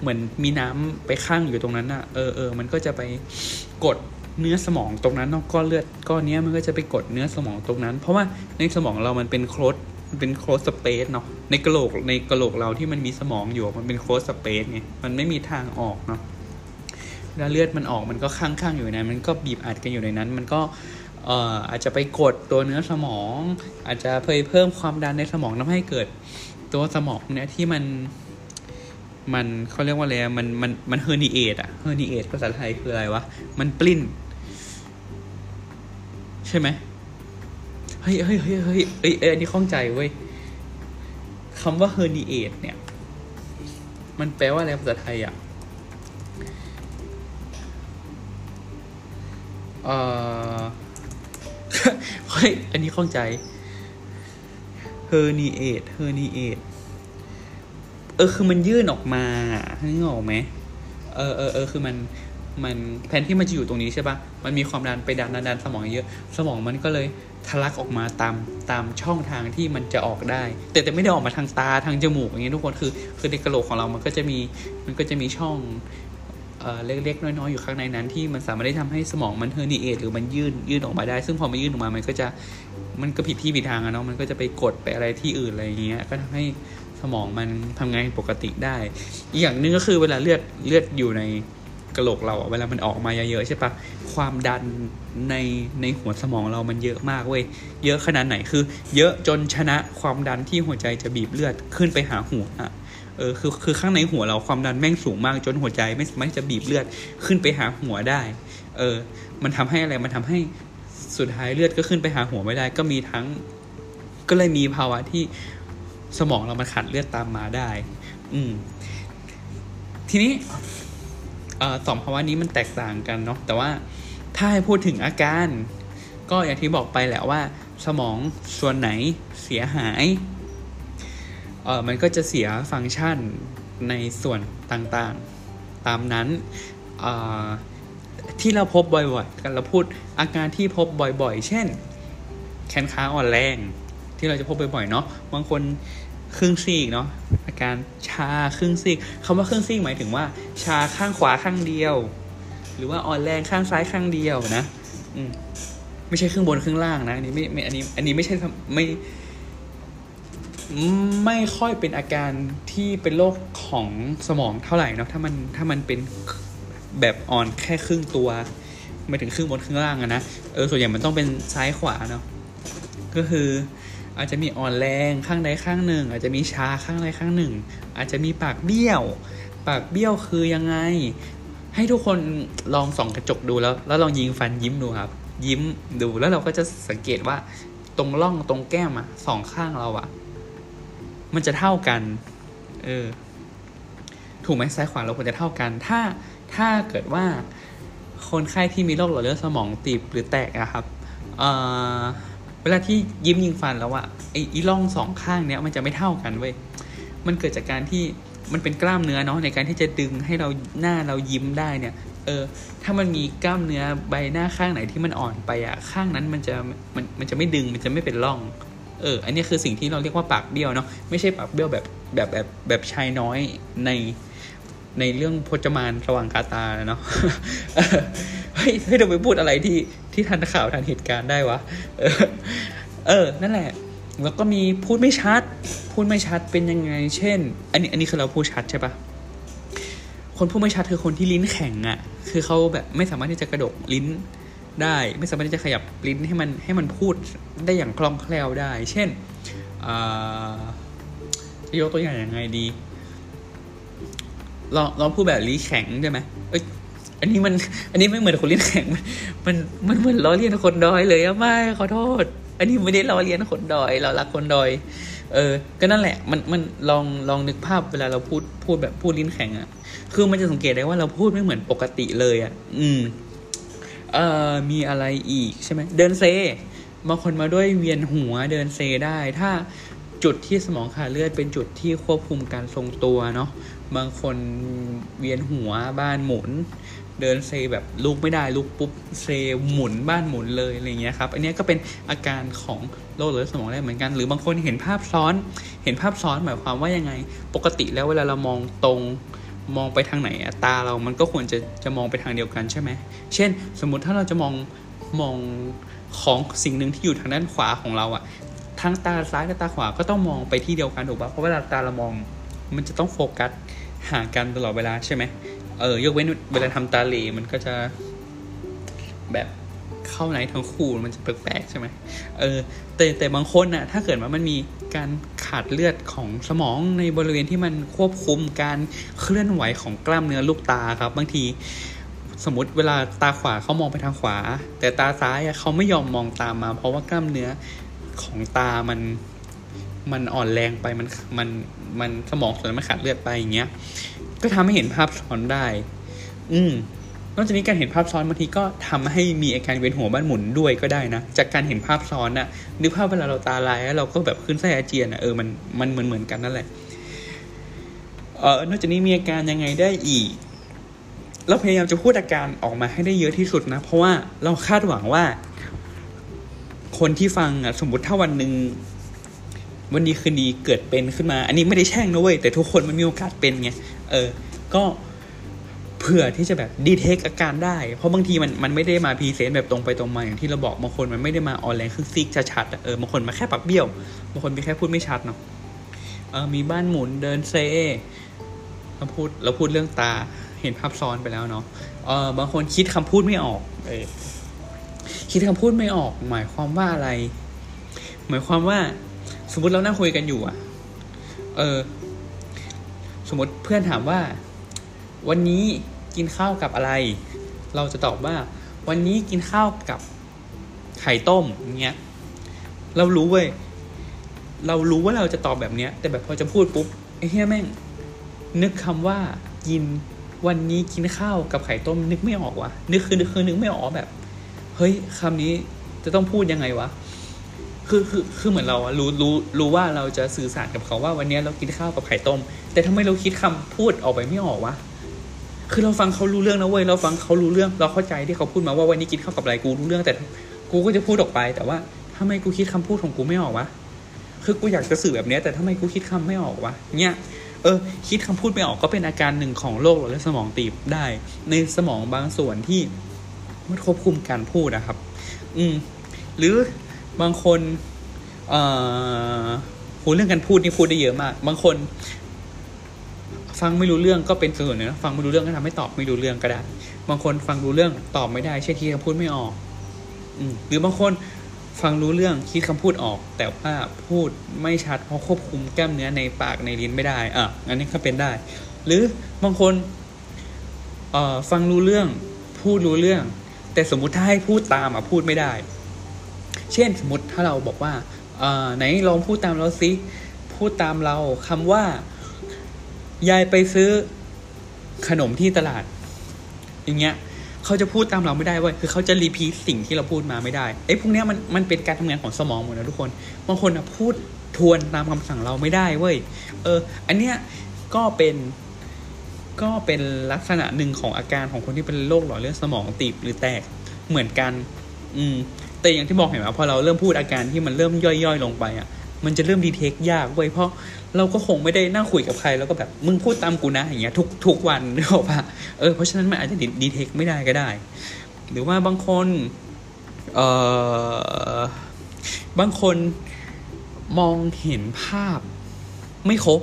เหมือนมีน้ำไปข้างอยู่ตรงนั้นอะ่ะเออเออมันก็จะไปกดเนื้อสมองตรงนั้นเนาะก้อนเลือดก้อนนี้มันก็จะไปกดเนื้อสมองตรงนั้น เพราะว่าในสมองเรามันเป็น closed เป็น closed space เนาะในกระโหลกในกระโหลกเราที่มันมีสมองอยู่มันเป็น closed space ไงมันไม่มีทางออกเนาะแล้วเลือดมันออกมันก็ค้างๆอยู่ในมันก็บีบอัดกันอยู่ในนั้น มันก็เอ่ออาจจะไปกดตัวเนื้อสมอง อาจจะเพิ่มเพิ่มความดันในสมองทำให้เกิดตัวสมองเนี่ยที่มัน มันเขาเรียกว่าอะไรมันมันมัน herniate อะ herniate ภาษาไทยคืออะไรวะ มันปลิ้น ใช่ไหมเฮ้ยเฮ้ยเฮ้ยเฮ้ยเอ้ยอันนี้ข้องใจเว้ยคำว่า herniate เนี่ย มันแปลว่าอะไรภาษาไทยอะเออเฮ้ย อันนี้ข้องใจ herniate herniate เออคือมันยื่นออกมานึกออกไหมเออเออเออคือมันมันแทนที่มันจะอยู่ตรงนี้ใช่ปะมันมีความดันไปดันดันดันสมองเยอะ สมองมันก็เลยทะลักออกมาตามตามช่องทางที่มันจะออกได้ แต่แต่ไม่ได้ออกมาทางตาทางจมูกอย่างเงี้ยทุกคนคือคือในกระโหลกของเรามันก็จะมีมันก็จะมีช่องเอ่อเล็กๆ น้อยๆ อยู่ข้างในนั้น ที่มันสามารถได้ทำให้สมองมัน herniate หรือมันยื่นยื่นออกมาได้ ซึ่งพอมันยื่นออกมา มันก็จะมันก็ผิดที่ผิดทางอะเนาะมันก็จะไปกดไปอะไรที่อื่นอะไรอย่างเงี้ยก็ทำให้ สมองมันทำงานปกติได้ อีกอย่างหนึ่งก็คือเวลาเลือดเลือดอยู่ในกระโหลกเราเวลามันออกมาเยอะๆใช่ปะความดันในในหัวสมองเรามันเยอะมากเว้ยเยอะขนาดไหนคือ เยอะจนชนะความดันที่หัวใจจะบีบเลือดขึ้นไปหาหัวอะเออคือคือข้างในหัวเราความดันแม่งสูงมาก จนหัวใจไม่สามารถจะบีบเลือดขึ้นไปหาหัวได้ เออ มันทำให้อะไรมันทำให้สุดท้ายเลือดก็ขึ้นไปหาหัวไม่ได้ ก็มีทั้ง ก็เลยมีภาวะที่ สมองเรามันขาดเลือดตามมาได้ อืม ทีนี้สองภาวะนี้มันแตกต่างกันเนาะแต่ว่าถ้าให้พูดถึงอาการ ก็อย่างที่บอกไปแหละว่า สมองส่วนไหนเสียหายเออมันก็จะเสียฟังก์ชันในส่วนต่างๆ ตามนั้นที่เราพบบ่อยๆกันเราพูดอาการที่พบบ่อยๆ เช่น แขนขาอ่อนแรง ที่เราจะพบบ่อยๆเนาะบางคนครึ่งซีกเนาะอาการชาครึ่งซีกคำว่าครึ่งซีกหมายถึงว่า ชาข้างขวาข้างเดียว หรือว่าอ่อนแรงข้างซ้ายข้างเดียวนะ อืมไม่ใช่ครึ่งบนครึ่งล่างนะอันนี้ไม่ไม่อันนี้ อันนี้ไม่ใช่ไม่ ไม่ค่อยเป็นอาการที่เป็นโรคของสมองเท่าไหร่เนาะถ้ามันถ้ามันเป็นแบบอ่อนแค่ครึ่งตัวไม่ถึงครึ่งบนครึ่งล่างอะนะเออส่วนใหญ่มันต้องเป็นซ้ายขวาเนาะก็คือ อาจจะมีอ่อนแรงข้างใดข้างหนึ่ง อาจจะมีชาข้างใดข้างหนึ่ง อาจจะมีปากเบี้ยว ปากเบี้ยวคือยังไง ให้ทุกคนลองส่องกระจกดูแล้ว แล้วลองยิงฟันยิ้มดูครับ ยิ้มดูแล้วเราก็จะสังเกตว่าตรงร่องตรงแก้มอะสองข้างเราอะมันจะเท่ากัน เออ ถูกไหมซ้ายขวาเราควรจะเท่ากัน ถ้าถ้าเกิดว่าคนไข้ที่มีโรคหลอดเลือดสมองตีบหรือแตกอะครับ เอ่อ เวลาที่ยิ้มยิงฟันแล้วอะไอ้อีร่องสองข้างเนี้ยมันจะไม่เท่ากันเว้ยมันเกิดจากการที่มันเป็นกล้ามเนื้อเนาะในการที่จะดึงให้เราหน้าเรายิ้มได้เนี่ย เออ ถ้ามันมีกล้ามเนื้อใบหน้าข้างไหนที่มันอ่อนไปอะข้างนั้นมันจะมันมันจะไม่ดึงมันจะไม่เป็นร่อง เออ อันนี้คือสิ่งที่เราเรียกว่าปากเบี้ยวเนาะไม่ใช่ปากเบี้ยวแบบแบบแบบแบบชายน้อยในในเรื่องพจมานระหว่างคาตาเนาะเฮ้ยเฮ้ยเราไปพูดอะไรที่ ที่ทันข่าวทันเหตุการณ์ได้วะ เออ เออ นั่นแหละ แล้วก็มีพูดไม่ชัด พูดไม่ชัดเป็นยังไง เช่น อันนี้ อันนี้คือเราพูดชัดใช่ปะคนพูดไม่ชัดคือคนที่ลิ้นแข็งอะ่ะ คือเขาแบบไม่สามารถที่จะกระดกลิ้นได้ ไม่สามารถที่จะขยับลิ้นให้มันให้มันพูดได้อย่างคล่องแคล่วได้ เช่นจะยกตัวอย่างยังไงดีลองลองพูดแบบลิ้นแข็งได้ไหมเอ้ย อันนี้มัน อันนี้ไม่เหมือนคนลิ้นแข็งมัน มันเหมือนล้อเลียนคนดอยเลยอะไม่ขอโทษ อันนี้ไม่ได้ล้อเลียนคนดอย เรารักคนดอย เออ ก็นั่นแหละ มัน มันลอง ลองนึกภาพเวลาเราพูด พูดแบบพูดลิ้นแข็งอะคือมันจะสังเกตได้ว่าเราพูดไม่เหมือนปกติเลยอะอืม เอ่อ มีอะไรอีกใช่ไหม เดินเซบางคนมาด้วยเวียนหัวเดินเซได้ ถ้าจุดที่สมองขาดเลือดเป็นจุดที่ควบคุมการทรงตัวเนาะ บางคนเวียนหัวบ้านหมุน เดินเซแบบลุกไม่ได้ลุกปุ๊บเซหมุนบ้านหมุนเลยอะไรเงี้ยครับอันนี้ก็เป็นอาการของโรคเลือดสมองได้เหมือนกัน หรือบางคนเห็นภาพซ้อน เห็นภาพซ้อนหมายความว่ายังไง ปกติแล้วเวลาเรามองตรงมองไปทางไหนตาเรามันก็ควรจะจะมองไปทางเดียวกันใช่ไหมเช่น สมมุติถ้าเราจะมองมองของสิ่งหนึ่งที่อยู่ทางด้านขวาของเราอะทั้งตาซ้ายและตาขวาก็ต้องมองไปที่เดียวกันถูกปะเพราะเวลาตาเรามอง มันจะต้องโฟกัสห่างกันตลอดเวลาใช่ไหม เออยกเว้นเวลาทำตาเลมันก็จะแบบเข้าไหนทั้งคู่มันจะแปลกๆใช่ไหมเออ แต่แต่บางคนน่ะถ้าเกิดว่ามันมีการขาดเลือดของสมองในบริเวณที่มันควบคุมการเคลื่อนไหวของกล้ามเนื้อลูกตาครับ บางทีสมมติเวลาตาขวาเขามองไปทางขวา แต่ตาซ้ายเขาไม่ยอมมองตามมา เพราะว่ากล้ามเนื้อของตามันมันอ่อนแรงไปมันมันมันสมองส่วนมันขาดเลือดไปอย่างเงี้ย ก็ทำให้เห็นภาพซ้อนได้ อืมนอกจากนี้การเห็นภาพซ้อนบางทีก็ทำให้มีอาการเวียนหัวบ้านหมุนด้วยก็ได้นะ จากการเห็นภาพซ้อนอะนึกภาพเวลาเราตาลายแล้วเราก็แบบคลื่นไส้อาเจียนอะเออมันมันเหมือนเหมือนกันนั่นแหละ เออนอกจากนี้มีอาการยังไงได้อีก เราพยายามจะพูดอาการออกมาให้ได้เยอะที่สุดนะ เพราะว่าเราคาดหวังว่า คนที่ฟังอะสมมติถ้าวันหนึ่ง วันดีคืนดีเกิดเป็นขึ้นมา อันนี้ไม่ได้แช่งนะเว้ยแต่ทุกคนมันมีโอกาสเป็นไงเออ ก็เผื่อที่จะแบบ detect อาการได้ เพราะบางทีมันมันไม่ได้มา present แบบตรงไปตรงมาอย่างที่เราบอกบางคนมันไม่ได้มาอ่อนแรงครึ่งซีกชัดๆเออบางคนมาแค่ปากเบี้ยวบางคนมีแค่พูดไม่ชัดเนาะเออมีบ้านหมุนเดินเซเราพูดเราพูดเรื่องตาเห็นภาพซ้อนไปแล้วเนาะเออบางคนคิดคำพูดไม่ออก เออคิดคำพูดไม่ออก หมายความว่าอะไร หมายความว่า สมมติเรานั่งคุยกันอยู่อะเออ สมมติเพื่อนถามว่า วันนี้กินข้าวกับอะไร เราจะตอบว่า วันนี้กินข้าวกับไข่ต้มเงี้ย เรารู้เว้ย เรารู้ว่าเราจะตอบแบบเนี้ย แต่แบบพอจะพูดปุ๊บไอ้เฮียแม่ง นึกคำว่ากินวันนี้กินข้าวกับไข่ต้มนึกไม่ออกวะนึกคือนึกคือนึกไม่ออกแบบ เฮ้ยคำนี้จะต้องพูดยังไงวะ คือคือคือเหมือนเราอะรู้รู้รู้ว่าเราจะสื่อสารกับเขาว่าวันนี้เรากินข้าวกับไข่ต้ม แต่ทำไมเราคิดคำพูดออกไปไม่ออกวะคือเราฟังเขารู้เรื่องนะเว้ยเราฟังเขารู้เรื่องเราเข้าใจที่เขาพูดมาว่าวันนี้กินข้าวกับอะไรกูรู้เรื่องแต่ กูก็จะพูดออกไป แต่ว่าทำไมกูคิดคำพูดของกูไม่ออกวะคือกูอยากจะสื่อแบบนี้แต่ทำไมกูคิดคำไม่ออกวะเนี่ยเออคิดคำพูดไม่ออกก็เป็นอาการหนึ่งของโรคหลอดเลือดสมองตีบได้ ในสมองบางส่วนที่มันควบคุมการพูดนะครับ อืม หรือ บางคนเอ่อหูเรื่องการพูดนี่พูดได้เยอะมาก บางคน ฟังไม่รู้เรื่องก็เป็นส่วนหนึ่งนะฟังไม่รู้เรื่องก็ทำให้ตอบไม่รู้เรื่องก็ได้ บางคนฟังรู้เรื่องตอบไม่ได้เช่นที่คำพูดไม่ออกอืหรือบางคนฟังรู้เรื่องคิดคำพูดออก แต่ว่าพูดไม่ชัดเพราะควบคุมแก้มเนื้อในปากในลิ้นไม่ได้อะอันนี้ก็เป็นได้ หรือบางคนเอ่อฟังรู้เรื่อง พูดรู้เรื่อง แต่สมมุติถ้าให้พูดตามอะพูดไม่ได้ เช่นสมมติถ้าเราบอกว่าไหนลองพูดตามเราสิพูดตามเราคำว่า ยายไปซื้อขนมที่ตลาด อย่างเงี้ยเขาจะพูดตามเราไม่ได้เว้ยคือเขาจะ repeat สิ่งที่เราพูดมาไม่ได้ไอ้พวกเนี้ยมันมันเป็นการทำงานของสมองหมดนะทุกคนบางคนอะพูดทวนตามคำสั่งเราไม่ได้เว้ยเออ อันเนี้ยก็เป็นก็เป็นลักษณะหนึ่งของอาการของคนที่เป็นโรคหลอดเลือดสมองตีบหรือแตกเหมือนกัน อืม แต่อย่างที่บอกเห็นไหมพอเราเริ่มพูดอาการที่มันเริ่มย่อยๆ ลงไปอะมันจะเริ่มดีเทคยากเว้ยเพราะเราก็คงไม่ได้นั่งคุยกับใครแล้วก็แบบมึงพูดตามกูนะอย่างเงี้ยทุกทุกวันนึกออกปะเออเพราะฉะนั้นมันอาจจะดีเทคไม่ได้ก็ได้ หรือว่าบางคนเอ่อบางคนมองเห็นภาพไม่ครบ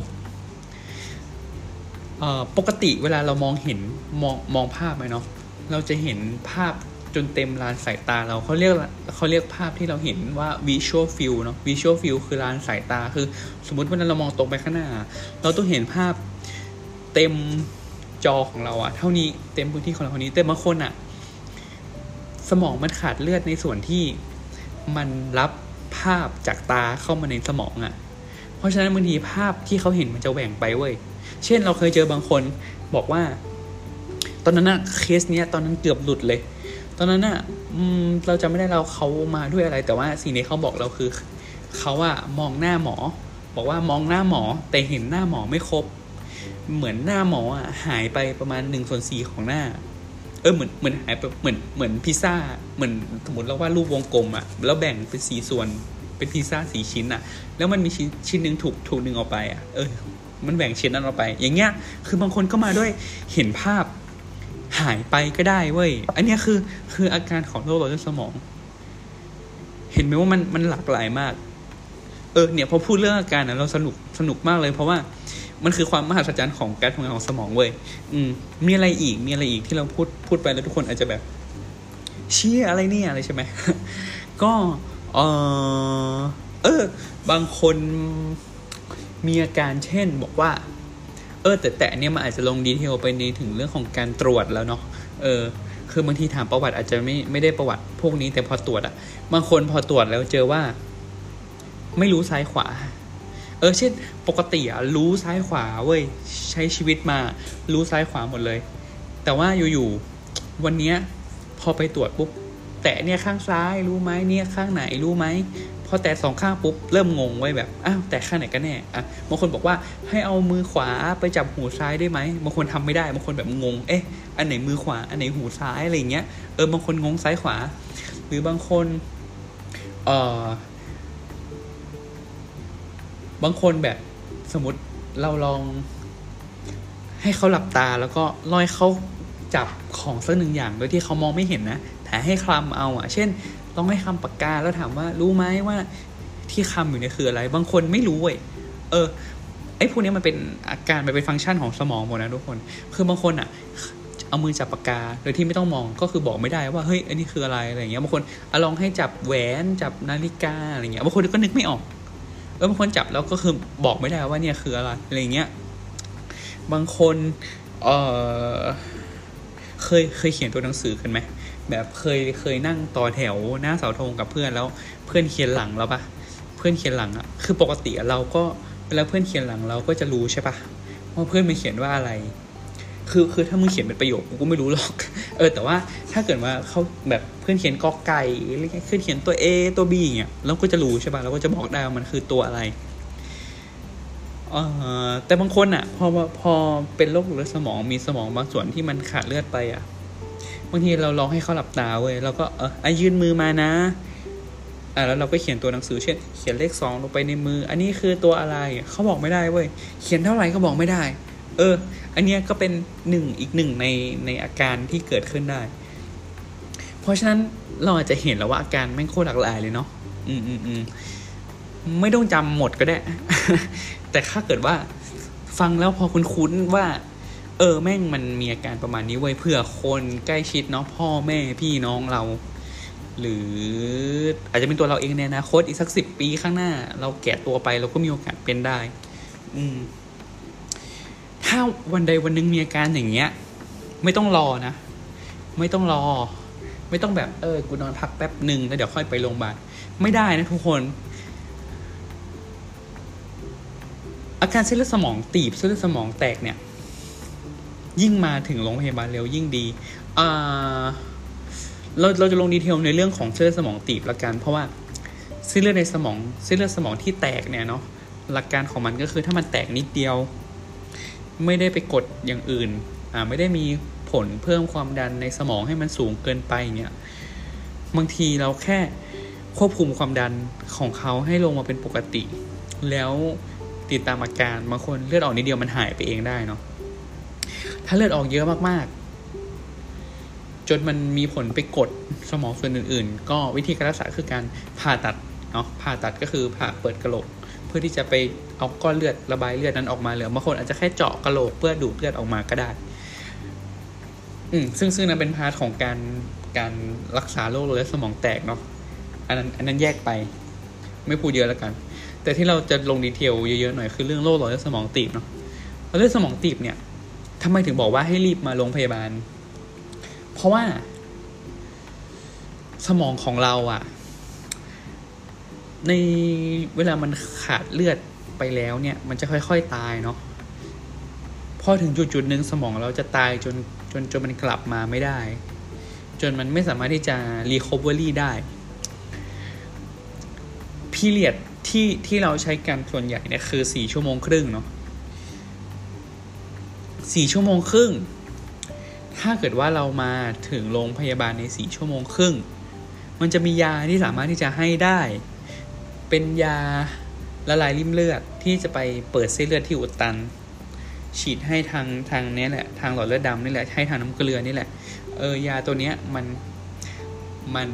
เออปกติเวลาเรามองเห็นมองมองภาพไหมเนาะเราจะเห็นภาพ จนเต็มลานสายตาเราเขาเรียกเขาเรียกภาพที่เราเห็นว่า visual field เนาะ visual field คือลานสายตาคือสมมติว่าเรามองตรงไปข้างหน้า เราต้องเห็นภาพเต็มจอของเราอะเท่านี้เต็มพื้นที่ของเราเท่านี้แต่บางคนอะสมองมันขาดเลือดในส่วนที่มันรับภาพจากตาเข้ามาในสมองอะเพราะฉะนั้นบางทีภาพที่เขาเห็นมันจะแหว่งไปเว้ยเช่นเราเคยเจอบางคนบอกว่า ตอนนั้นอะเคสเนี้ยตอนนั้นเกือบหลุดเลย ตอนนั้นอะเราจะไม่ได้เราเขามาด้วยอะไร แต่ว่าสิ่งที่เขาบอกเราคือเขาอะมองหน้าหมอ บอกว่ามองหน้าหมอแต่เห็นหน้าหมอไม่ครบ เหมือนหน้าหมออะหายไปประมาณหนึ่งส่วนสี่ของหน้า เออเหมือนเหมือนหายไปเหมือนเหมือนพิซซ่าเหมือนสมมติเราว่ารูปวงกลมอะแล้วแบ่งเป็นสี่ส่วนเป็นพิซซ่าสี่ชิ้นอะแล้วมันมีชิ้นชิ้นหนึ่งถูกถูกหนึ่งออกไปอะเออ มันแบ่งชิ้นนั้นออกไป อย่างเงี้ยคือบางคนก็มาด้วยเห็นภาพ หายไปก็ได้เว้ย อันนี้คือ คืออาการของโรคหลอดเลือดสมอง เห็นไหมว่ามันมันหลากหลายมาก เออเนี่ยพอพูดเรื่องอาการนะเราสนุกสนุกมากเลย เพราะว่ามันคือความมหัศจรรย์ของการทำงานของสมองเว้ยอืม มีอะไรอีกมีอะไรอีกที่เราพูดพูดไปแล้วทุกคนอาจจะแบบ เชี่ยอะไรเนี่ยอะไรใช่ไหมก็เออเออบางคนมีอาการเช่นบอกว่า เออแต่แต่อันเนี้ยมันอาจจะลงดีเทลไปในถึงเรื่องของการตรวจแล้วเนาะเออคือบางทีถามประวัติอาจจะไม่ไม่ได้ประวัติพวกนี้แต่พอตรวจอะบางคนพอตรวจแล้วเจอว่า ไม่รู้ซ้ายขวา เออเช่นปกติอะรู้ซ้ายขวาเว้ยใช้ชีวิตมา รู้ซ้ายขวาหมดเลย แต่ว่าอยู่ๆวันเนี้ยพอไปตรวจปุ๊บแตะเนี่ยข้างซ้ายรู้ไหมเนี่ยข้างไหนรู้ไหม พอแตะสองข้างปุ๊บเริ่มงงไว้แบบอ้าวแต่ข้างไหนกันแน่อะบางคนบอกว่าให้เอามือขวาไปจับหูซ้ายได้ไหมบางคนทำไม่ได้บางคนแบบงง เอ๊ะอันไหนมือขวาอันไหนหูซ้ายอะไรเงี้ยเออบางคนงงซ้ายขวา หรือบางคนเอ่อบางคนแบบสมมติเราลอง ให้เขาหลับตาแล้วก็ลอยเขาจับของสักหนึ่งอย่างโดยที่เขามองไม่เห็นนะแต่ให้คลำเอาอะ เช่น ต้องให้คำปากกาแล้วถามว่ารู้ไหมว่าที่คำอยู่เนี่ยคืออะไร บางคนไม่รู้เว้ยเออไอ้พวกนี้มันเป็นอาการมันเป็นฟังก์ชันของสมองหมดนะทุกคน คือบางคนอะ เอามือจับปากกาโดยที่ไม่ต้องมองก็คือบอกไม่ได้ว่าเฮ้ยอันนี้คืออะไรอะไรเงี้ยบางคนอลองให้จับแหวนจับนาฬิกาอะไรเงี้ยบางคนก็นึกไม่ออกเออบางคนจับแล้วก็คือบอกไม่ได้ว่าเนี่ยคืออะไรอะไรเงี้ยบางคนเออเคยเคยเขียนตัวหนังสือกันไหม แบบเคยเคยนั่งต่อแถวหน้าเสาธงกับเพื่อนแล้วเพื่อนเขียนหลังเราปะเพื่อนเขียนหลังอะคือปกติเราก็เวลาเพื่อนเขียนหลังเราก็จะรู้ใช่ปะว่าเพื่อนมันเขียนว่าอะไร คือคือถ้ามึงเขียนเป็นประโยคกูก็ไม่รู้หรอก เออ แต่ว่าถ้าเกิดว่าเขาแบบเพื่อนเขียนกอไก่หรือเพื่อนเขียนตัว A ตัว B อย่างเงี้ยเราก็จะรู้ใช่ปะเราก็จะบอกได้ว่ามันคือตัวอะไรเออแต่บางคนอะ พอพอเป็นโรคหลอดเลือดสมองมีสมองบางส่วนที่มันขาดเลือดไปอะางทีเราลองให้เขาหลับตาเว้ยแล้วก็เอออยื่นมือมานะอะแล้วเราก็เขียนตัวหนังสือเช่น เขียนเลขสองลงไปในมือ อันนี้คือตัวอะไรเขาบอกไม่ได้เว้ยเขียนเท่าไหร่ก็บอกไม่ได้ เออ อันเนี้ยก็เป็นหนึ่งอีกหนึ่งในในอาการที่เกิดขึ้นได้ เพราะฉะนั้นเราอาจจะเห็นแล้วว่าอาการแม่งโคตรหลากหลายเลยเนาะอืมอืมอืมไม่ต้องจำหมดก็ได้ แต่ถ้าเกิดว่าฟังแล้วพอคุ้นๆว่า เออแม่งมันมีอาการประมาณนี้ไว้เพื่อคนใกล้ชิดเนาะพ่อแม่พี่น้องเรา หรืออาจจะเป็นตัวเราเองในอนาคตอีกสักสิบปีข้างหน้า เราแก่ตัวไปเราก็มีโอกาสเป็นได้ อืม ถ้าวันใดวันหนึ่งมีอาการอย่างเงี้ย ไม่ต้องรอนะ ไม่ต้องรอ ไม่ต้องแบบเออกูนอนพักแป๊บหนึ่งแล้วเดี๋ยวค่อยไปโรงพยาบาลไม่ได้นะทุกคน อาการเส้นเลือดสมองตีบเส้นเลือดสมองแตกเนี่ย ยิ่งมาถึงโรงพยาบาลเร็วยิ่งดีอ่าเราเราจะลงดีเทลในเรื่องของเส้นเลือดสมองตีบละกัน เพราะว่าเส้นเลือดในสมองเส้นเลือดสมองที่แตกเนี่ยเนาะหลักการของมันก็คือถ้ามันแตกนิดเดียว ไม่ได้ไปกดอย่างอื่นอ่าไม่ได้มีผลเพิ่มความดันในสมองให้มันสูงเกินไปเนี่ยบางทีเราแค่ควบคุมความดันของเขาให้ลงมาเป็นปกติ แล้วติดตามอาการบางคนเลือดออกนิดเดียวมันหายไปเองได้เนาะ ถ้าเลือดออกเยอะมากๆ จนมันมีผลไปกดสมองส่วนอื่น ๆ ก็วิธีการรักษาคือการผ่าตัดเนาะผ่าตัดก็คือผ่าเปิดกระโหลก เพื่อที่จะไปเอาก้อนเลือดระบายเลือดนั้นออกมาเหลือบางคนอาจจะแค่เจาะกระโหลกเพื่อดูดเลือดออกมาก็ได้ อืมซึ่งซึ่งนั้นเป็น part ของการการรักษาโรคเลือดสมองแตกเนาะอันนั้นอันนั้นแยกไป ไม่พูดเยอะแล้วกัน แต่ที่เราจะลง detail เยอะๆหน่อยคือเรื่องโรคหลอดเลือดสมองตีบเนาะเลือดสมองตีบเนี่ย ทำไมถึงบอกว่าให้รีบมาโรงพยาบาล เพราะว่า สมองของเราอะในเวลามันขาดเลือดไปแล้วเนี่ย มันจะค่อย ๆ ตายเนาะพอถึงจุดจุดหนึ่งสมองเราจะตายจนจนจนมันกลับมาไม่ได้ จนมันไม่สามารถที่จะ recovery ได้ period ที่ที่เราใช้กันส่วนใหญ่เนี่ยคือสี่ชั่วโมงครึ่งเนาะ สี่ชั่วโมงครึ่ง ถ้าเกิดว่าเรามาถึงโรงพยาบาลในสี่ชั่วโมงครึ่ง มันจะมียาที่สามารถที่จะให้ได้ เป็นยาละลายริ่มเลือดที่จะไปเปิดเส้นเลือดที่อุดตัน ฉีดให้ทางทางนี้แหละ ทางหลอดเลือดดำนี่แหละ ให้ทางน้ำเกลือนี่แหละ เออยาตัวเนี้ยมันมัน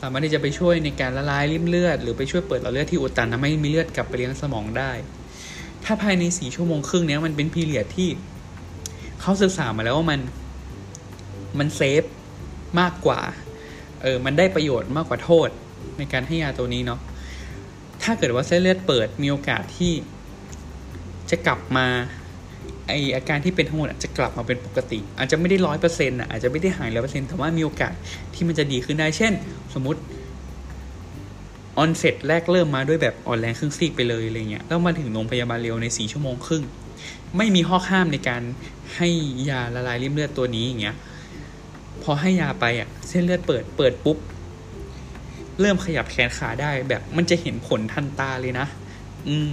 สามารถที่จะไปช่วยในการละลายริ่มเลือด หรือไปช่วยเปิดหลอดเลือดที่อุดตันทำให้มีเลือดกลับไปเลี้ยงสมองได้ ถ้าภายในสี่ชั่วโมงครึ่งเนี้ยมันเป็นพีเรียดที่ เขาศึกษามาแล้วว่ามันมันเซฟมากกว่าเออมันได้ประโยชน์มากกว่าโทษในการให้ยาตัวนี้เนาะถ้าเกิดว่าเส้นเลือดเปิดมีโอกาสที่จะกลับมาไออาการที่เป็นทั้งหมดอาจจะกลับมาเป็นปกติ อาจจะไม่ได้ร้อยเปอร์เซ็นต์อะอาจจะไม่ได้หายร้อยเปอร์เซ็นต์แต่ว่ามีโอกาสที่มันจะดีขึ้นได้ เช่น สมมติออนเซ็ตแรกเริ่มมาด้วยแบบอ่อนแรงครึ่งซีกไปเลยอะไรเงี้ยแล้วมาถึงโรงพยาบาลเร็วในสี่ชั่วโมงครึ่ง ไม่มีข้อห้ามในการ ให้ยาละลายริ่มเลือดตัวนี้อย่างเงี้ยพอให้ยาไปอะ เส้นเลือดเปิดเปิดปุ๊บ เริ่มขยับแขนขาได้แบบมันจะเห็นผลทันตาเลยนะ อืม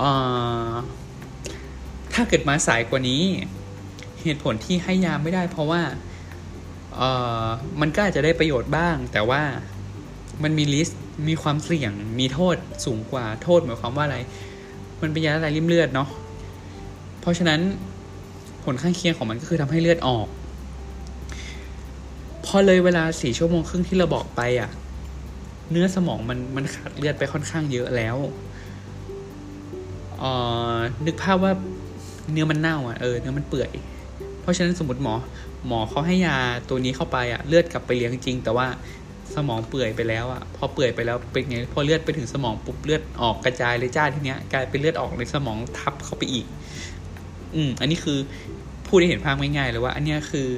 อ่าถ้าเกิดมาสายกว่านี้ เหตุผลที่ให้ยาไม่ได้ เพราะว่าเอ่อมันก็อาจจะได้ประโยชน์บ้าง แต่ว่ามันมีลิสต์มีความเสี่ยง มีโทษสูงกว่าโทษหมายความว่าอะไร มันเป็นยาละลายริ่มเลือดเนาะเพราะฉะนั้น ลข้างเคียงของมันก็คือทำให้เลือดออก พอเลยเวลาสี่ชั่วโมงครึ่งที่เราบอกไปอะ่ะ เนื้อสมองมันมันขาดเลือดไปค่อนข้างเยอะแล้วอ่อนึกภาพว่าเนื้อมันเน่าอะเออเนื้อมันเปื่อย เพราะฉะนั้นสมมติหมอ หมอเขาให้ยาตัวนี้เข้าไปอะเลือดกลับไปเลี้ยงจริง แต่ว่าสมองเปื่อยไปแล้วอะพอเปื่อยไปแล้วเป็นไงพอเลือดไปถึงสมองปุ๊บเลือดออกกระจายเลยจ้าทีเนี้ยกลายเป็นเลือดออกในสมองทับเข้าไปอีก อืมอันนี้คือ พูดได้เห็นภาพง่ายๆเลยว่า อันนี้คือ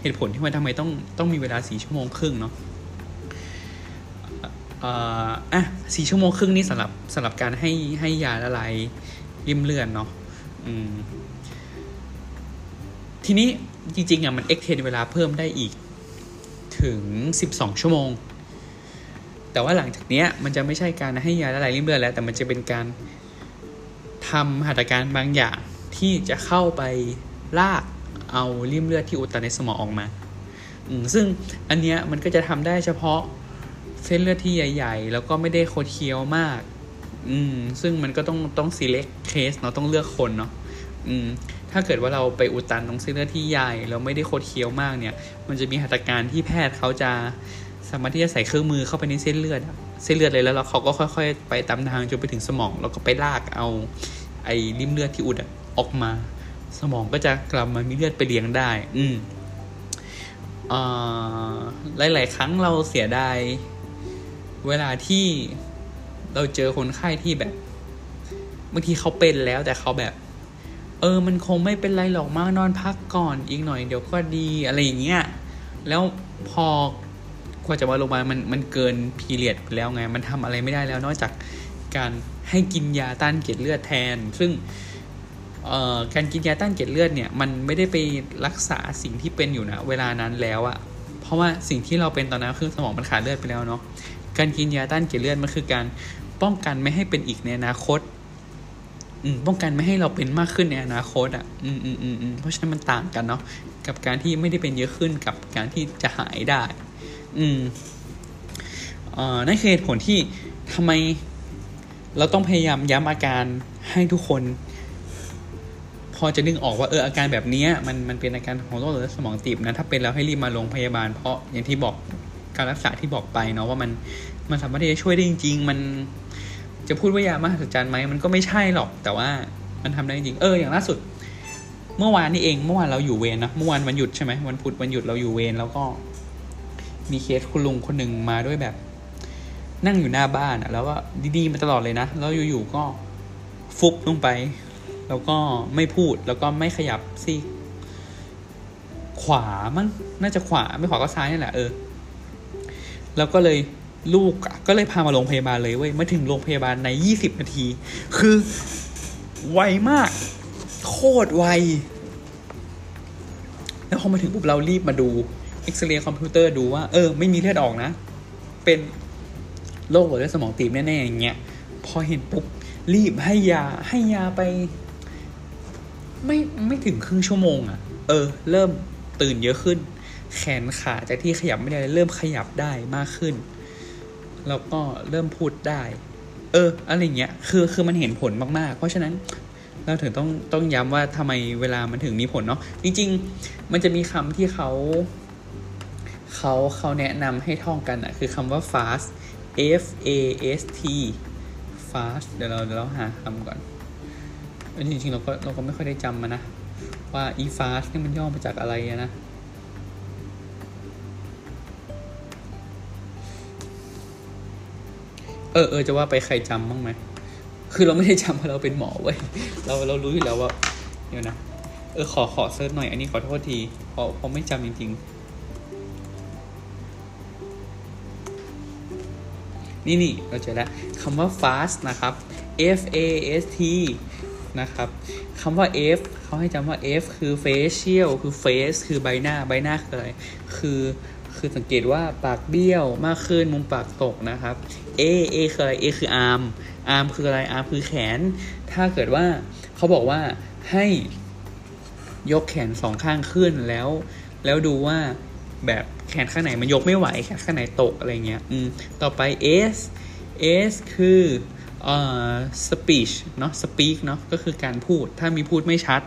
เหตุผลที่มันทำไมต้องต้องมีเวลาสี่ชั่วโมงครึ่งเนาะอะสี่ชั่วโมงครึ่งนี่สำหรับสำหรับการให้ให้ยาละลายริมเลือดเนาะอืมทีนี้จริงๆอะมันเอ็กเทนเวลาเพิ่มได้อีก ถึงสิบสองชั่วโมง แต่ว่าหลังจากเนี้ยมันจะไม่ใช่การให้ยาละลายริ่มเลือดแล้ว แต่มันจะเป็นการทำหัตถการบางอย่างที่จะเข้าไป ลากเอาริ่มเลือดที่อุดตันในสมองออกมาซึ่งอันเนี้ยมันก็จะทำได้เฉพาะเส้นเลือดที่ใหญ่ ๆ แล้วก็ไม่ได้โคดเคี้ยวมาก อืม ซึ่งมันก็ต้องต้อง select case เนาะต้องเลือกคนเนาะ อืม ถ้าเกิดว่าเราไปอุดตันตรงเส้นเลือดที่ใหญ่แล้วไม่ได้โคดเคี้ยวมากเนี่ย มันจะมีหัตถการที่แพทย์เขาจะสามารถที่จะใส่เครื่องมือเข้าไปในเส้นเลือด เส้นเลือดเลยแล้วเขาก็ค่อย ๆ ไปตามทางจนไปถึงสมอง แล้วก็ไปลากเอา ไอ้ริ่มเลือดที่อุดออกมา สมองก็จะกลับมามีเลือดไปเลี้ยงได้ อืมหลาย ๆ ครั้งเราเสียดายเวลาที่เราเจอคนไข้ที่แบบบางทีเขาเป็นแล้วแต่เขาแบบ เออ มันคงไม่เป็นไรหรอกมากนอนพักก่อนอีกหน่อยเดี๋ยวก็ดีอะไรอย่างเงี้ยแล้วพอกว่าจะมาโรงพยาบาลมันมันเกินพีเรียดไปแล้วไง มันทำอะไรไม่ได้แล้วนอกจากการให้กินยาต้านเกล็ดเลือดแทน ซึ่ง การกินยาต้านเกล็ดเลือดเนี่ยมันไม่ได้ไปรักษาสิ่งที่เป็นอยู่นะเวลานั้นแล้วอะเพราะว่าสิ่งที่เราเป็นตอนนั้นคือสมองมันขาดเลือดไปแล้วเนาะการกินยาต้านเกล็ดเลือดมันคือการป้องกันไม่ให้เป็นอีกในอนาคตป้องกันไม่ให้เราเป็นมากขึ้นในอนาคตอะ อืมอืมอืมอืมเพราะฉะนั้นมันต่างกันเนาะกับการที่ไม่ได้เป็นเยอะขึ้นกับการที่จะหายได้ อืมเอ่อนั่นคือเหตุผลที่ทำไมเราต้องพยายามย้ำอาการให้ทุกคน พอจะนึกออกว่าเอออาการแบบนี้มันมันเป็นอาการของโรคหลอดสมองตีบนะถ้าเป็นแล้วให้รีบมาโรงพยาบาล เพราะอย่างที่บอกการรักษาที่บอกไปเนาะว่ามันมันสามารถที่จะช่วยได้จริง ๆ มันจะพูดว่ายามหัศจรรย์ไหมมันก็ไม่ใช่หรอก แต่ว่ามันทำได้จริงเอออย่างล่าสุด เมื่อวานนี่เองเมื่อวานเราอยู่เวรนะเมื่อวานวันหยุดใช่ไหมวันพุธวันหยุดเราอยู่เวรแล้วก็ มีเคสคุณลุงคนหนึ่งมาด้วยแบบ นั่งอยู่หน้าบ้านอะแล้วก็ดีๆมาตลอดเลยนะแล้วอยู่ๆก็ฟุบลงไป แล้วก็ไม่พูดแล้วก็ไม่ขยับซีขวามั้งน่าจะขวาไม่ขวาก็ซ้ายนี่แหละเออ แล้วก็เลยลูกก็เลยพามาโรงพยาบาลเลยเว้ยมาถึงโรงพยาบาลในยี่สิบนาที คือไวมาก โคตรไว แล้วพอมาถึงปุ๊บเรารีบมาดูเอ็กซเรย์คอมพิวเตอร์ดูว่า เออ ไม่มีเลือดออกนะ เป็นโรคหลอดเลือดสมองตีบแน่ๆอย่างเงี้ย พอเห็นปุ๊บรีบให้ยาให้ยาไป ไม่ไม่ถึงครึ่งชั่วโมงอะ่ะ เออ เริ่มตื่นเยอะขึ้น แขนขาจากที่ขยับไม่ได้เริ่มขยับได้มากขึ้น แล้วก็เริ่มพูดได้ เอออะไรเงี้ยคือคือมันเห็นผลมากๆ เพราะฉะนั้นเราถึงต้องต้องย้ำว่าทำไมเวลามันถึงมีผลเนาะจริง ๆ มันจะมีคำที่เขาเขาเขาแนะนำให้ท่องกันอะคือคำว่า fast F A S T fast เดี๋ยวเราเดี๋ยวเราหาคำก่อน จริงๆเราก็เราก็ไม่ค่อยได้จำมานะ ว่า e fast นี่มันย่อมาจากอะไรนะเออเออจะว่าไปใครจำบ้างไหม คือเราไม่ได้จำเพราะเราเป็นหมอเว้ย เราเรารู้อยู่แล้วว่า เดี๋ยวนะ เออขอขอเซิร์ชหน่อย อันนี้ขอโทษทีเพราะเพราะไม่จำจริง ๆ นี่นี่เราเจอแล้วคำว่า fast นะครับ F A S T นะครับคำว่า F เขาให้จำว่า F คือ facial คือ face คือใบหน้าใบหน้าคืออะไร คือคือสังเกตว่าปากเบี้ยวมากขึ้นมุมปากตกนะครับ A A คืออะไร A คือ arm arm คืออะไร arm คือแขน ถ้าเกิดว่าเขาบอกว่าให้ยกแขนสองข้างขึ้นแล้ว แล้วดูว่าแบบแขนข้างไหนมันยกไม่ไหวแขนข้างไหนตกอะไรเงี้ย อืม ต่อไป S S คือ เอ่อ speech เนาะ speak เนาะก็คือการพูด ถ้ามีพูดไม่ชัด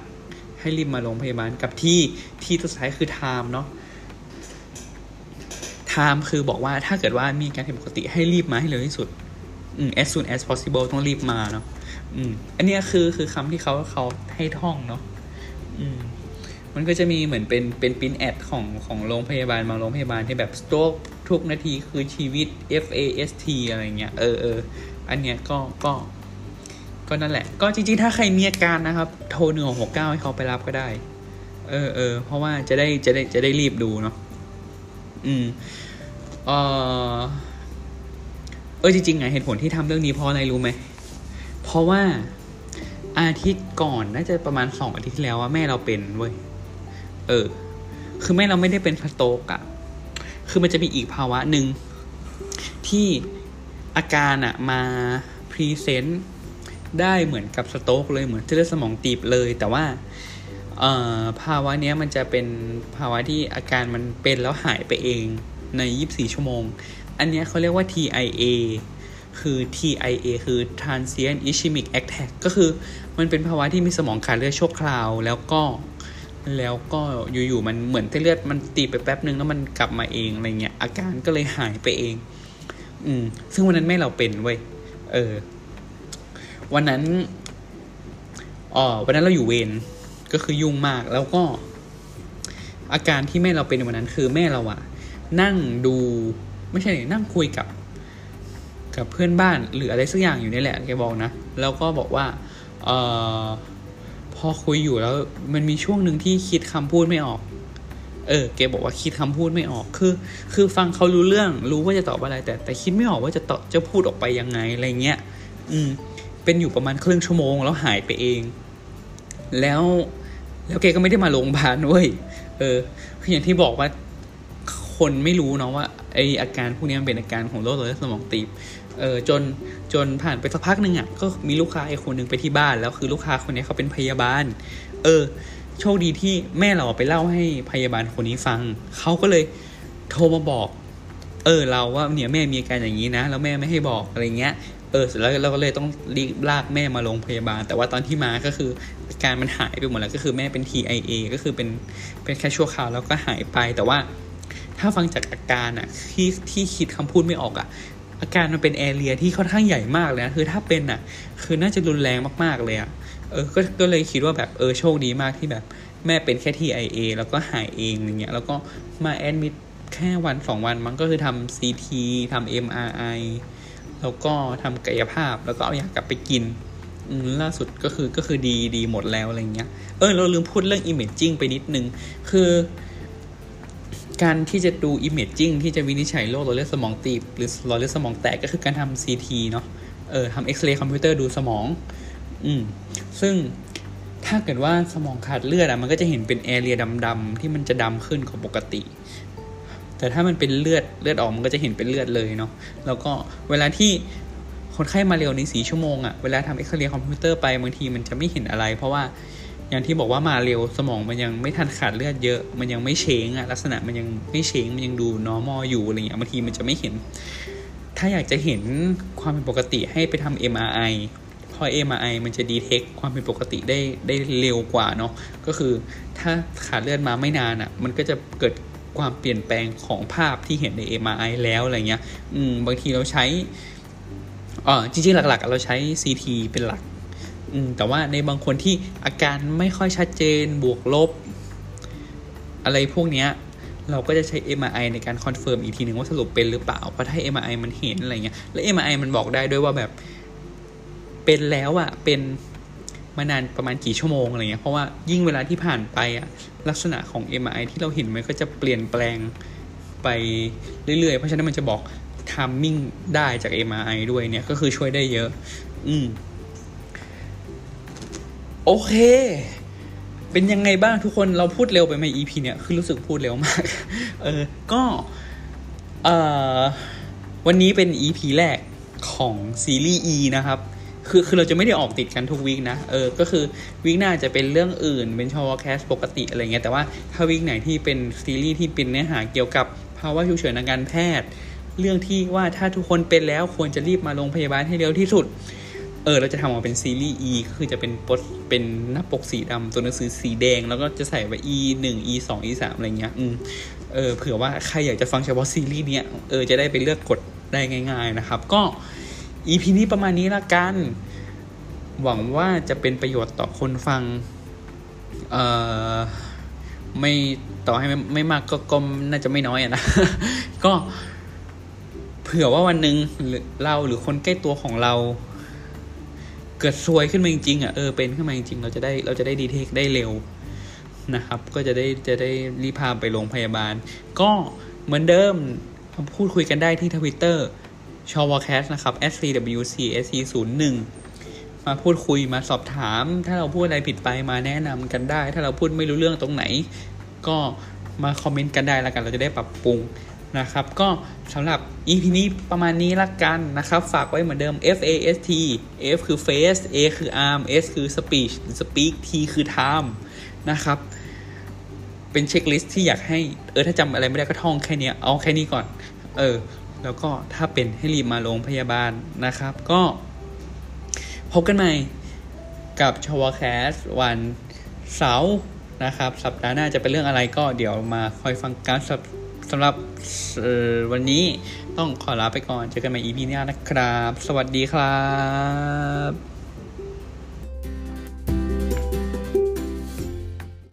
ให้รีบมาโรงพยาบาลกับที่ที่ตัวสุดท้ายคือ time เนาะ time คือบอกว่าถ้าเกิดว่ามีการผิดปกติให้รีบมาให้เร็วที่สุดอืม as soon as possible ต้องรีบมาเนาะอืม อันนี้คือคือคำที่เขาเขาให้ท่องเนาะอืมมันก็จะมีเหมือนเป็นเป็นปินแอดของของโรงพยาบาลบางโรงพยาบาลที่แบบ stroke ทุกนาทีคือชีวิต F A S T อะไรเงี้ยเออเออ อันเนี้ยก็ก็ก็นั่นแหละ ก็จริงๆ ถ้าใครมีอาการนะครับ โทรหนึ่งหกเก้าให้เขาไปรับก็ได้ เออเออเพราะว่าจะได้จะได้จะได้รีบดูเนาะอืมเออเออจริงๆไงเหตุผลที่ทำเรื่องนี้เพราะอะไรรู้ไหม เพราะว่าอาทิตย์ก่อนน่าจะประมาณสองอาทิตย์ที่แล้วว่าแม่เราเป็นเว้ยเออ คือแม่เราไม่ได้เป็นสโตกอะคือมันจะมีอีกภาวะหนึ่งที่ อาการอะมาพรีเซนต์ได้เหมือนกับสโต๊กเลยเหมือนเส้นเลือดสมองตีบเลย แต่ว่าภาวะเนี้ยมันจะเป็นภาวะที่อาการมันเป็นแล้วหายไปเองใน 24 ชั่วโมง อันนี้เขาเรียกว่า TIA คือ TIA คือ transient ischemic attack ก็คือมันเป็นภาวะที่มีสมองขาดเลือดชั่วคราว แล้วก็แล้วก็อยู่ๆมันเหมือนเส้นเลือดมันตีไปแป๊บนึงแล้วมันกลับมาเองอะไรเงี้ยอาการก็เลยหายไปเอง อืม ซึ่งวันนั้นแม่เราเป็นเว้ย เออ วันนั้นอ๋อวันนั้นเราอยู่เวร ก็คือยุ่งมาก แล้วก็ อาการที่แม่เราเป็นวันนั้น คือแม่เราอะนั่งดู ไม่ใช่ นั่งคุยกับ กับเพื่อนบ้านหรืออะไรสักอย่างอยู่นี่แหละ แกบอกนะ แล้วก็บอกว่า เออพอคุยอยู่แล้ว มันมีช่วงหนึ่งที่คิดคำพูดไม่ออก เออแกบอกว่าคิดคำพูดไม่ออกคือ คือฟังเขารู้เรื่องรู้ว่าจะตอบอะไร แต่แต่คิดไม่ออกว่าจะตอบจะพูดออกไปยังไงอะไรเงี้ยอืมเป็นอยู่ประมาณครึ่งชั่วโมงแล้วหายไปเอง แล้ว แล้วแกก็ไม่ได้มาโรงพยาบาลเว้ยเออคืออย่างที่บอกว่าคนไม่รู้เนาะว่าไออาการพวกนี้มันเป็นอาการของโรคหลอดเลือดสมองตีบเออจนจนผ่านไปสักพักหนึ่งอะก็มีลูกค้าไอคนหนึ่งไปที่บ้านแล้วคือลูกค้าคนนี้เขาเป็นพยาบาล เออ โชคดีที่แม่เราไปเล่าให้พยาบาลคนนี้ฟัง เขาก็เลยโทรมาบอก เออ เราว่าเนี่ยแม่มีอาการอย่างนี้นะ แล้วแม่ไม่ให้บอกอะไรเงี้ย เออ เสร็จแล้วเราก็เลยต้องรีบลากแม่มาโรงพยาบาล แต่ว่าตอนที่มาก็คืออาการมันหายไปหมดแล้ว ก็คือแม่เป็น TIA ก็คือเป็นเป็นแค่ชั่วคราวแล้วก็หายไป แต่ว่าถ้าฟังจากอาการอะที่ที่คิดคำพูดไม่ออกอะอาการมันเป็นแอเรียที่ค่อนข้างใหญ่มากเลยนะ คือถ้าเป็นอะคือน่าจะรุนแรงมากๆเลยอะ เออก็ก็เลยคิดว่าแบบเออโชคดีมากที่แบบ แม่เป็นแค่ TIA แล้วก็หายเองอย่างเงี้ยแล้วก็มาแอดมิดแค่วันสองวันมันก็คือทำ CT ทำ MRI แล้วก็ทำกายภาพแล้วก็เอายากลับไปกินล่าสุดก็คือก็คือดีดีหมดแล้วอะไรเงี้ย เออเราลืมพูดเรื่อง imaging ไปนิดนึง คือ การที่จะดู imaging ที่จะวินิจฉัยโรคหลอดเลือดสมองตีบหรือหลอดเลือดสมองแตกก็คือการทำ CT เนาะ เออทำเอ็กซเรย์คอมพิวเตอร์ดูสมอง อืมซึ่งถ้าเกิดว่าสมองขาดเลือดอะมันก็จะเห็นเป็น area ดำๆที่มันจะดำขึ้นกว่าปกติ แต่ถ้ามันเป็นเลือดเลือดออกมันก็จะเห็นเป็นเลือดเลยเนาะแล้วก็เวลาที่คนไข้มาเร็วในสี่ชั่วโมงอะเวลาทำเอ็กซเรย์คอมพิวเตอร์ไปบางทีมันจะไม่เห็นอะไร เพราะว่าอย่างที่บอกว่ามาเร็วสมองมันยังไม่ทันขาดเลือดเยอะ มันยังไม่ change อะลักษณะมันยังไม่ change มันยังดู normal อยู่อะไรเงี้ยบางทีมันจะไม่เห็น ถ้าอยากจะเห็นความเป็นปกติให้ไปทำ MRI พอ MRI มันจะดีเทคความเป็นปกติได้ได้เร็วกว่าเนาะก็คือถ้าขาดเลือดมาไม่นานอะ่ะ มันก็จะเกิดความเปลี่ยนแปลงของภาพที่เห็นใน MRI แล้วอะไรเงี้ยอืมบางทีเราใช้อ๋อจริงๆ หลักๆ เราใช้ CT เป็นหลักอืมแต่ว่าในบางคนที่อาการไม่ค่อยชัดเจนบวกลบ อะไรพวกเนี้ยเราก็จะใช้ MRI ในการ confirm อีกทีหนึ่งว่าสรุปเป็นหรือเปล่า เพราะถ้า MRI มันเห็นอะไรเงี้ย แล้ว MRI มันบอกได้ด้วยว่าแบบ เป็นแล้วอะเป็นมานานประมาณกี่ชั่วโมงอะไรเงี้ยเพราะว่ายิ่งเวลาที่ผ่านไปอะลักษณะของ MRI ที่เราเห็นมันก็จะเปลี่ยนแปลงไปเรื่อยๆ เพราะฉะนั้นมันจะบอก timing ได้จาก MRI ด้วยเนี่ยก็คือช่วยได้เยอะ อืมโอเค เป็นยังไงบ้างทุกคนเราพูดเร็วไปไหม EP เนี่ยคือรู้สึกพูดเร็วมาก เออ ก็ เอ่อ วันนี้เป็น EP แรกของซีรีส์ E นะครับ คือคือเราจะไม่ได้ออกติดกันทุกวีคนะ เออ ก็คือวีคหน้าจะเป็นเรื่องอื่น เป็นชอวแคสปกติอะไรเงี้ย แต่ว่าถ้าวีคไหนที่เป็นซีรีส์ที่เป็นเนื้อหาเกี่ยวกับภาวะฉุกเฉินทางการแพทย์ เรื่องที่ว่าถ้าทุกคนเป็นแล้วควรจะรีบมาโรงพยาบาลให้เร็วที่สุด เออ เราจะทำออกมาเป็นซีรีส์ E คือจะเป็นปสเป็นหน้าปกสีดำตัวหนังสือสีแดง แล้วก็จะใส่ไว้ E หนึ่ง E สอง E สามอะไรเงี้ย อืม เออ เผื่อว่าใครอยากจะฟังเฉพาะซีรีส์เนี้ย เออ จะได้ไปเลือกกดได้ง่าย ๆ นะครับ ก็ EP นี้ประมาณนี้ละกัน หวังว่าจะเป็นประโยชน์ต่อคนฟัง เอ่อ ไม่ต่อให้ไม่ไม่มากก็ก็น่าจะไม่น้อยอะนะ ก็เผื่อว่าวันหนึ่งเราหรือคนใกล้ตัวของเรา เกิดซวยขึ้นมาจริงๆอะเออเป็นขึ้นมาจริงๆเราจะได้เราจะได้ดีเทคได้เร็วนะครับ ก็จะได้จะได้รีพาไปโรงพยาบาล ก็เหมือนเดิมพูดคุยกันได้ที่ทวิตเตอร์ ชอวแคสนะครับ scwcsc01 มาพูดคุยมาสอบถาม ถ้าเราพูดอะไรผิดไปมาแนะนำกันได้ ถ้าเราพูดไม่รู้เรื่องตรงไหน ก็มาคอมเมนต์กันได้แล้วกัน เราจะได้ปรับปรุงนะครับ ก็สำหรับ EP นี้ประมาณนี้ละกันนะครับ ฝากไว้เหมือนเดิม F A S T F คือ face A คือ arm S คือ speech speak T คือ time นะครับ เป็นเช็คลิสต์ที่อยากให้ เออ ถ้าจำอะไรไม่ได้ก็ท่องแค่นี้ เอาแค่นี้ก่อน เออ แล้วก็ถ้าเป็นให้รีบมาโรงพยาบาลนะครับ ก็พบกันใหม่กับชวแคสวันเสาร์นะครับ สัปดาห์หน้าจะเป็นเรื่องอะไรก็เดี๋ยวมาคอยฟังกันสำสำหรับวันนี้ต้องขอลาไปก่อนเจอกันใหม่ EP หน้านะครับ สวัสดีครับ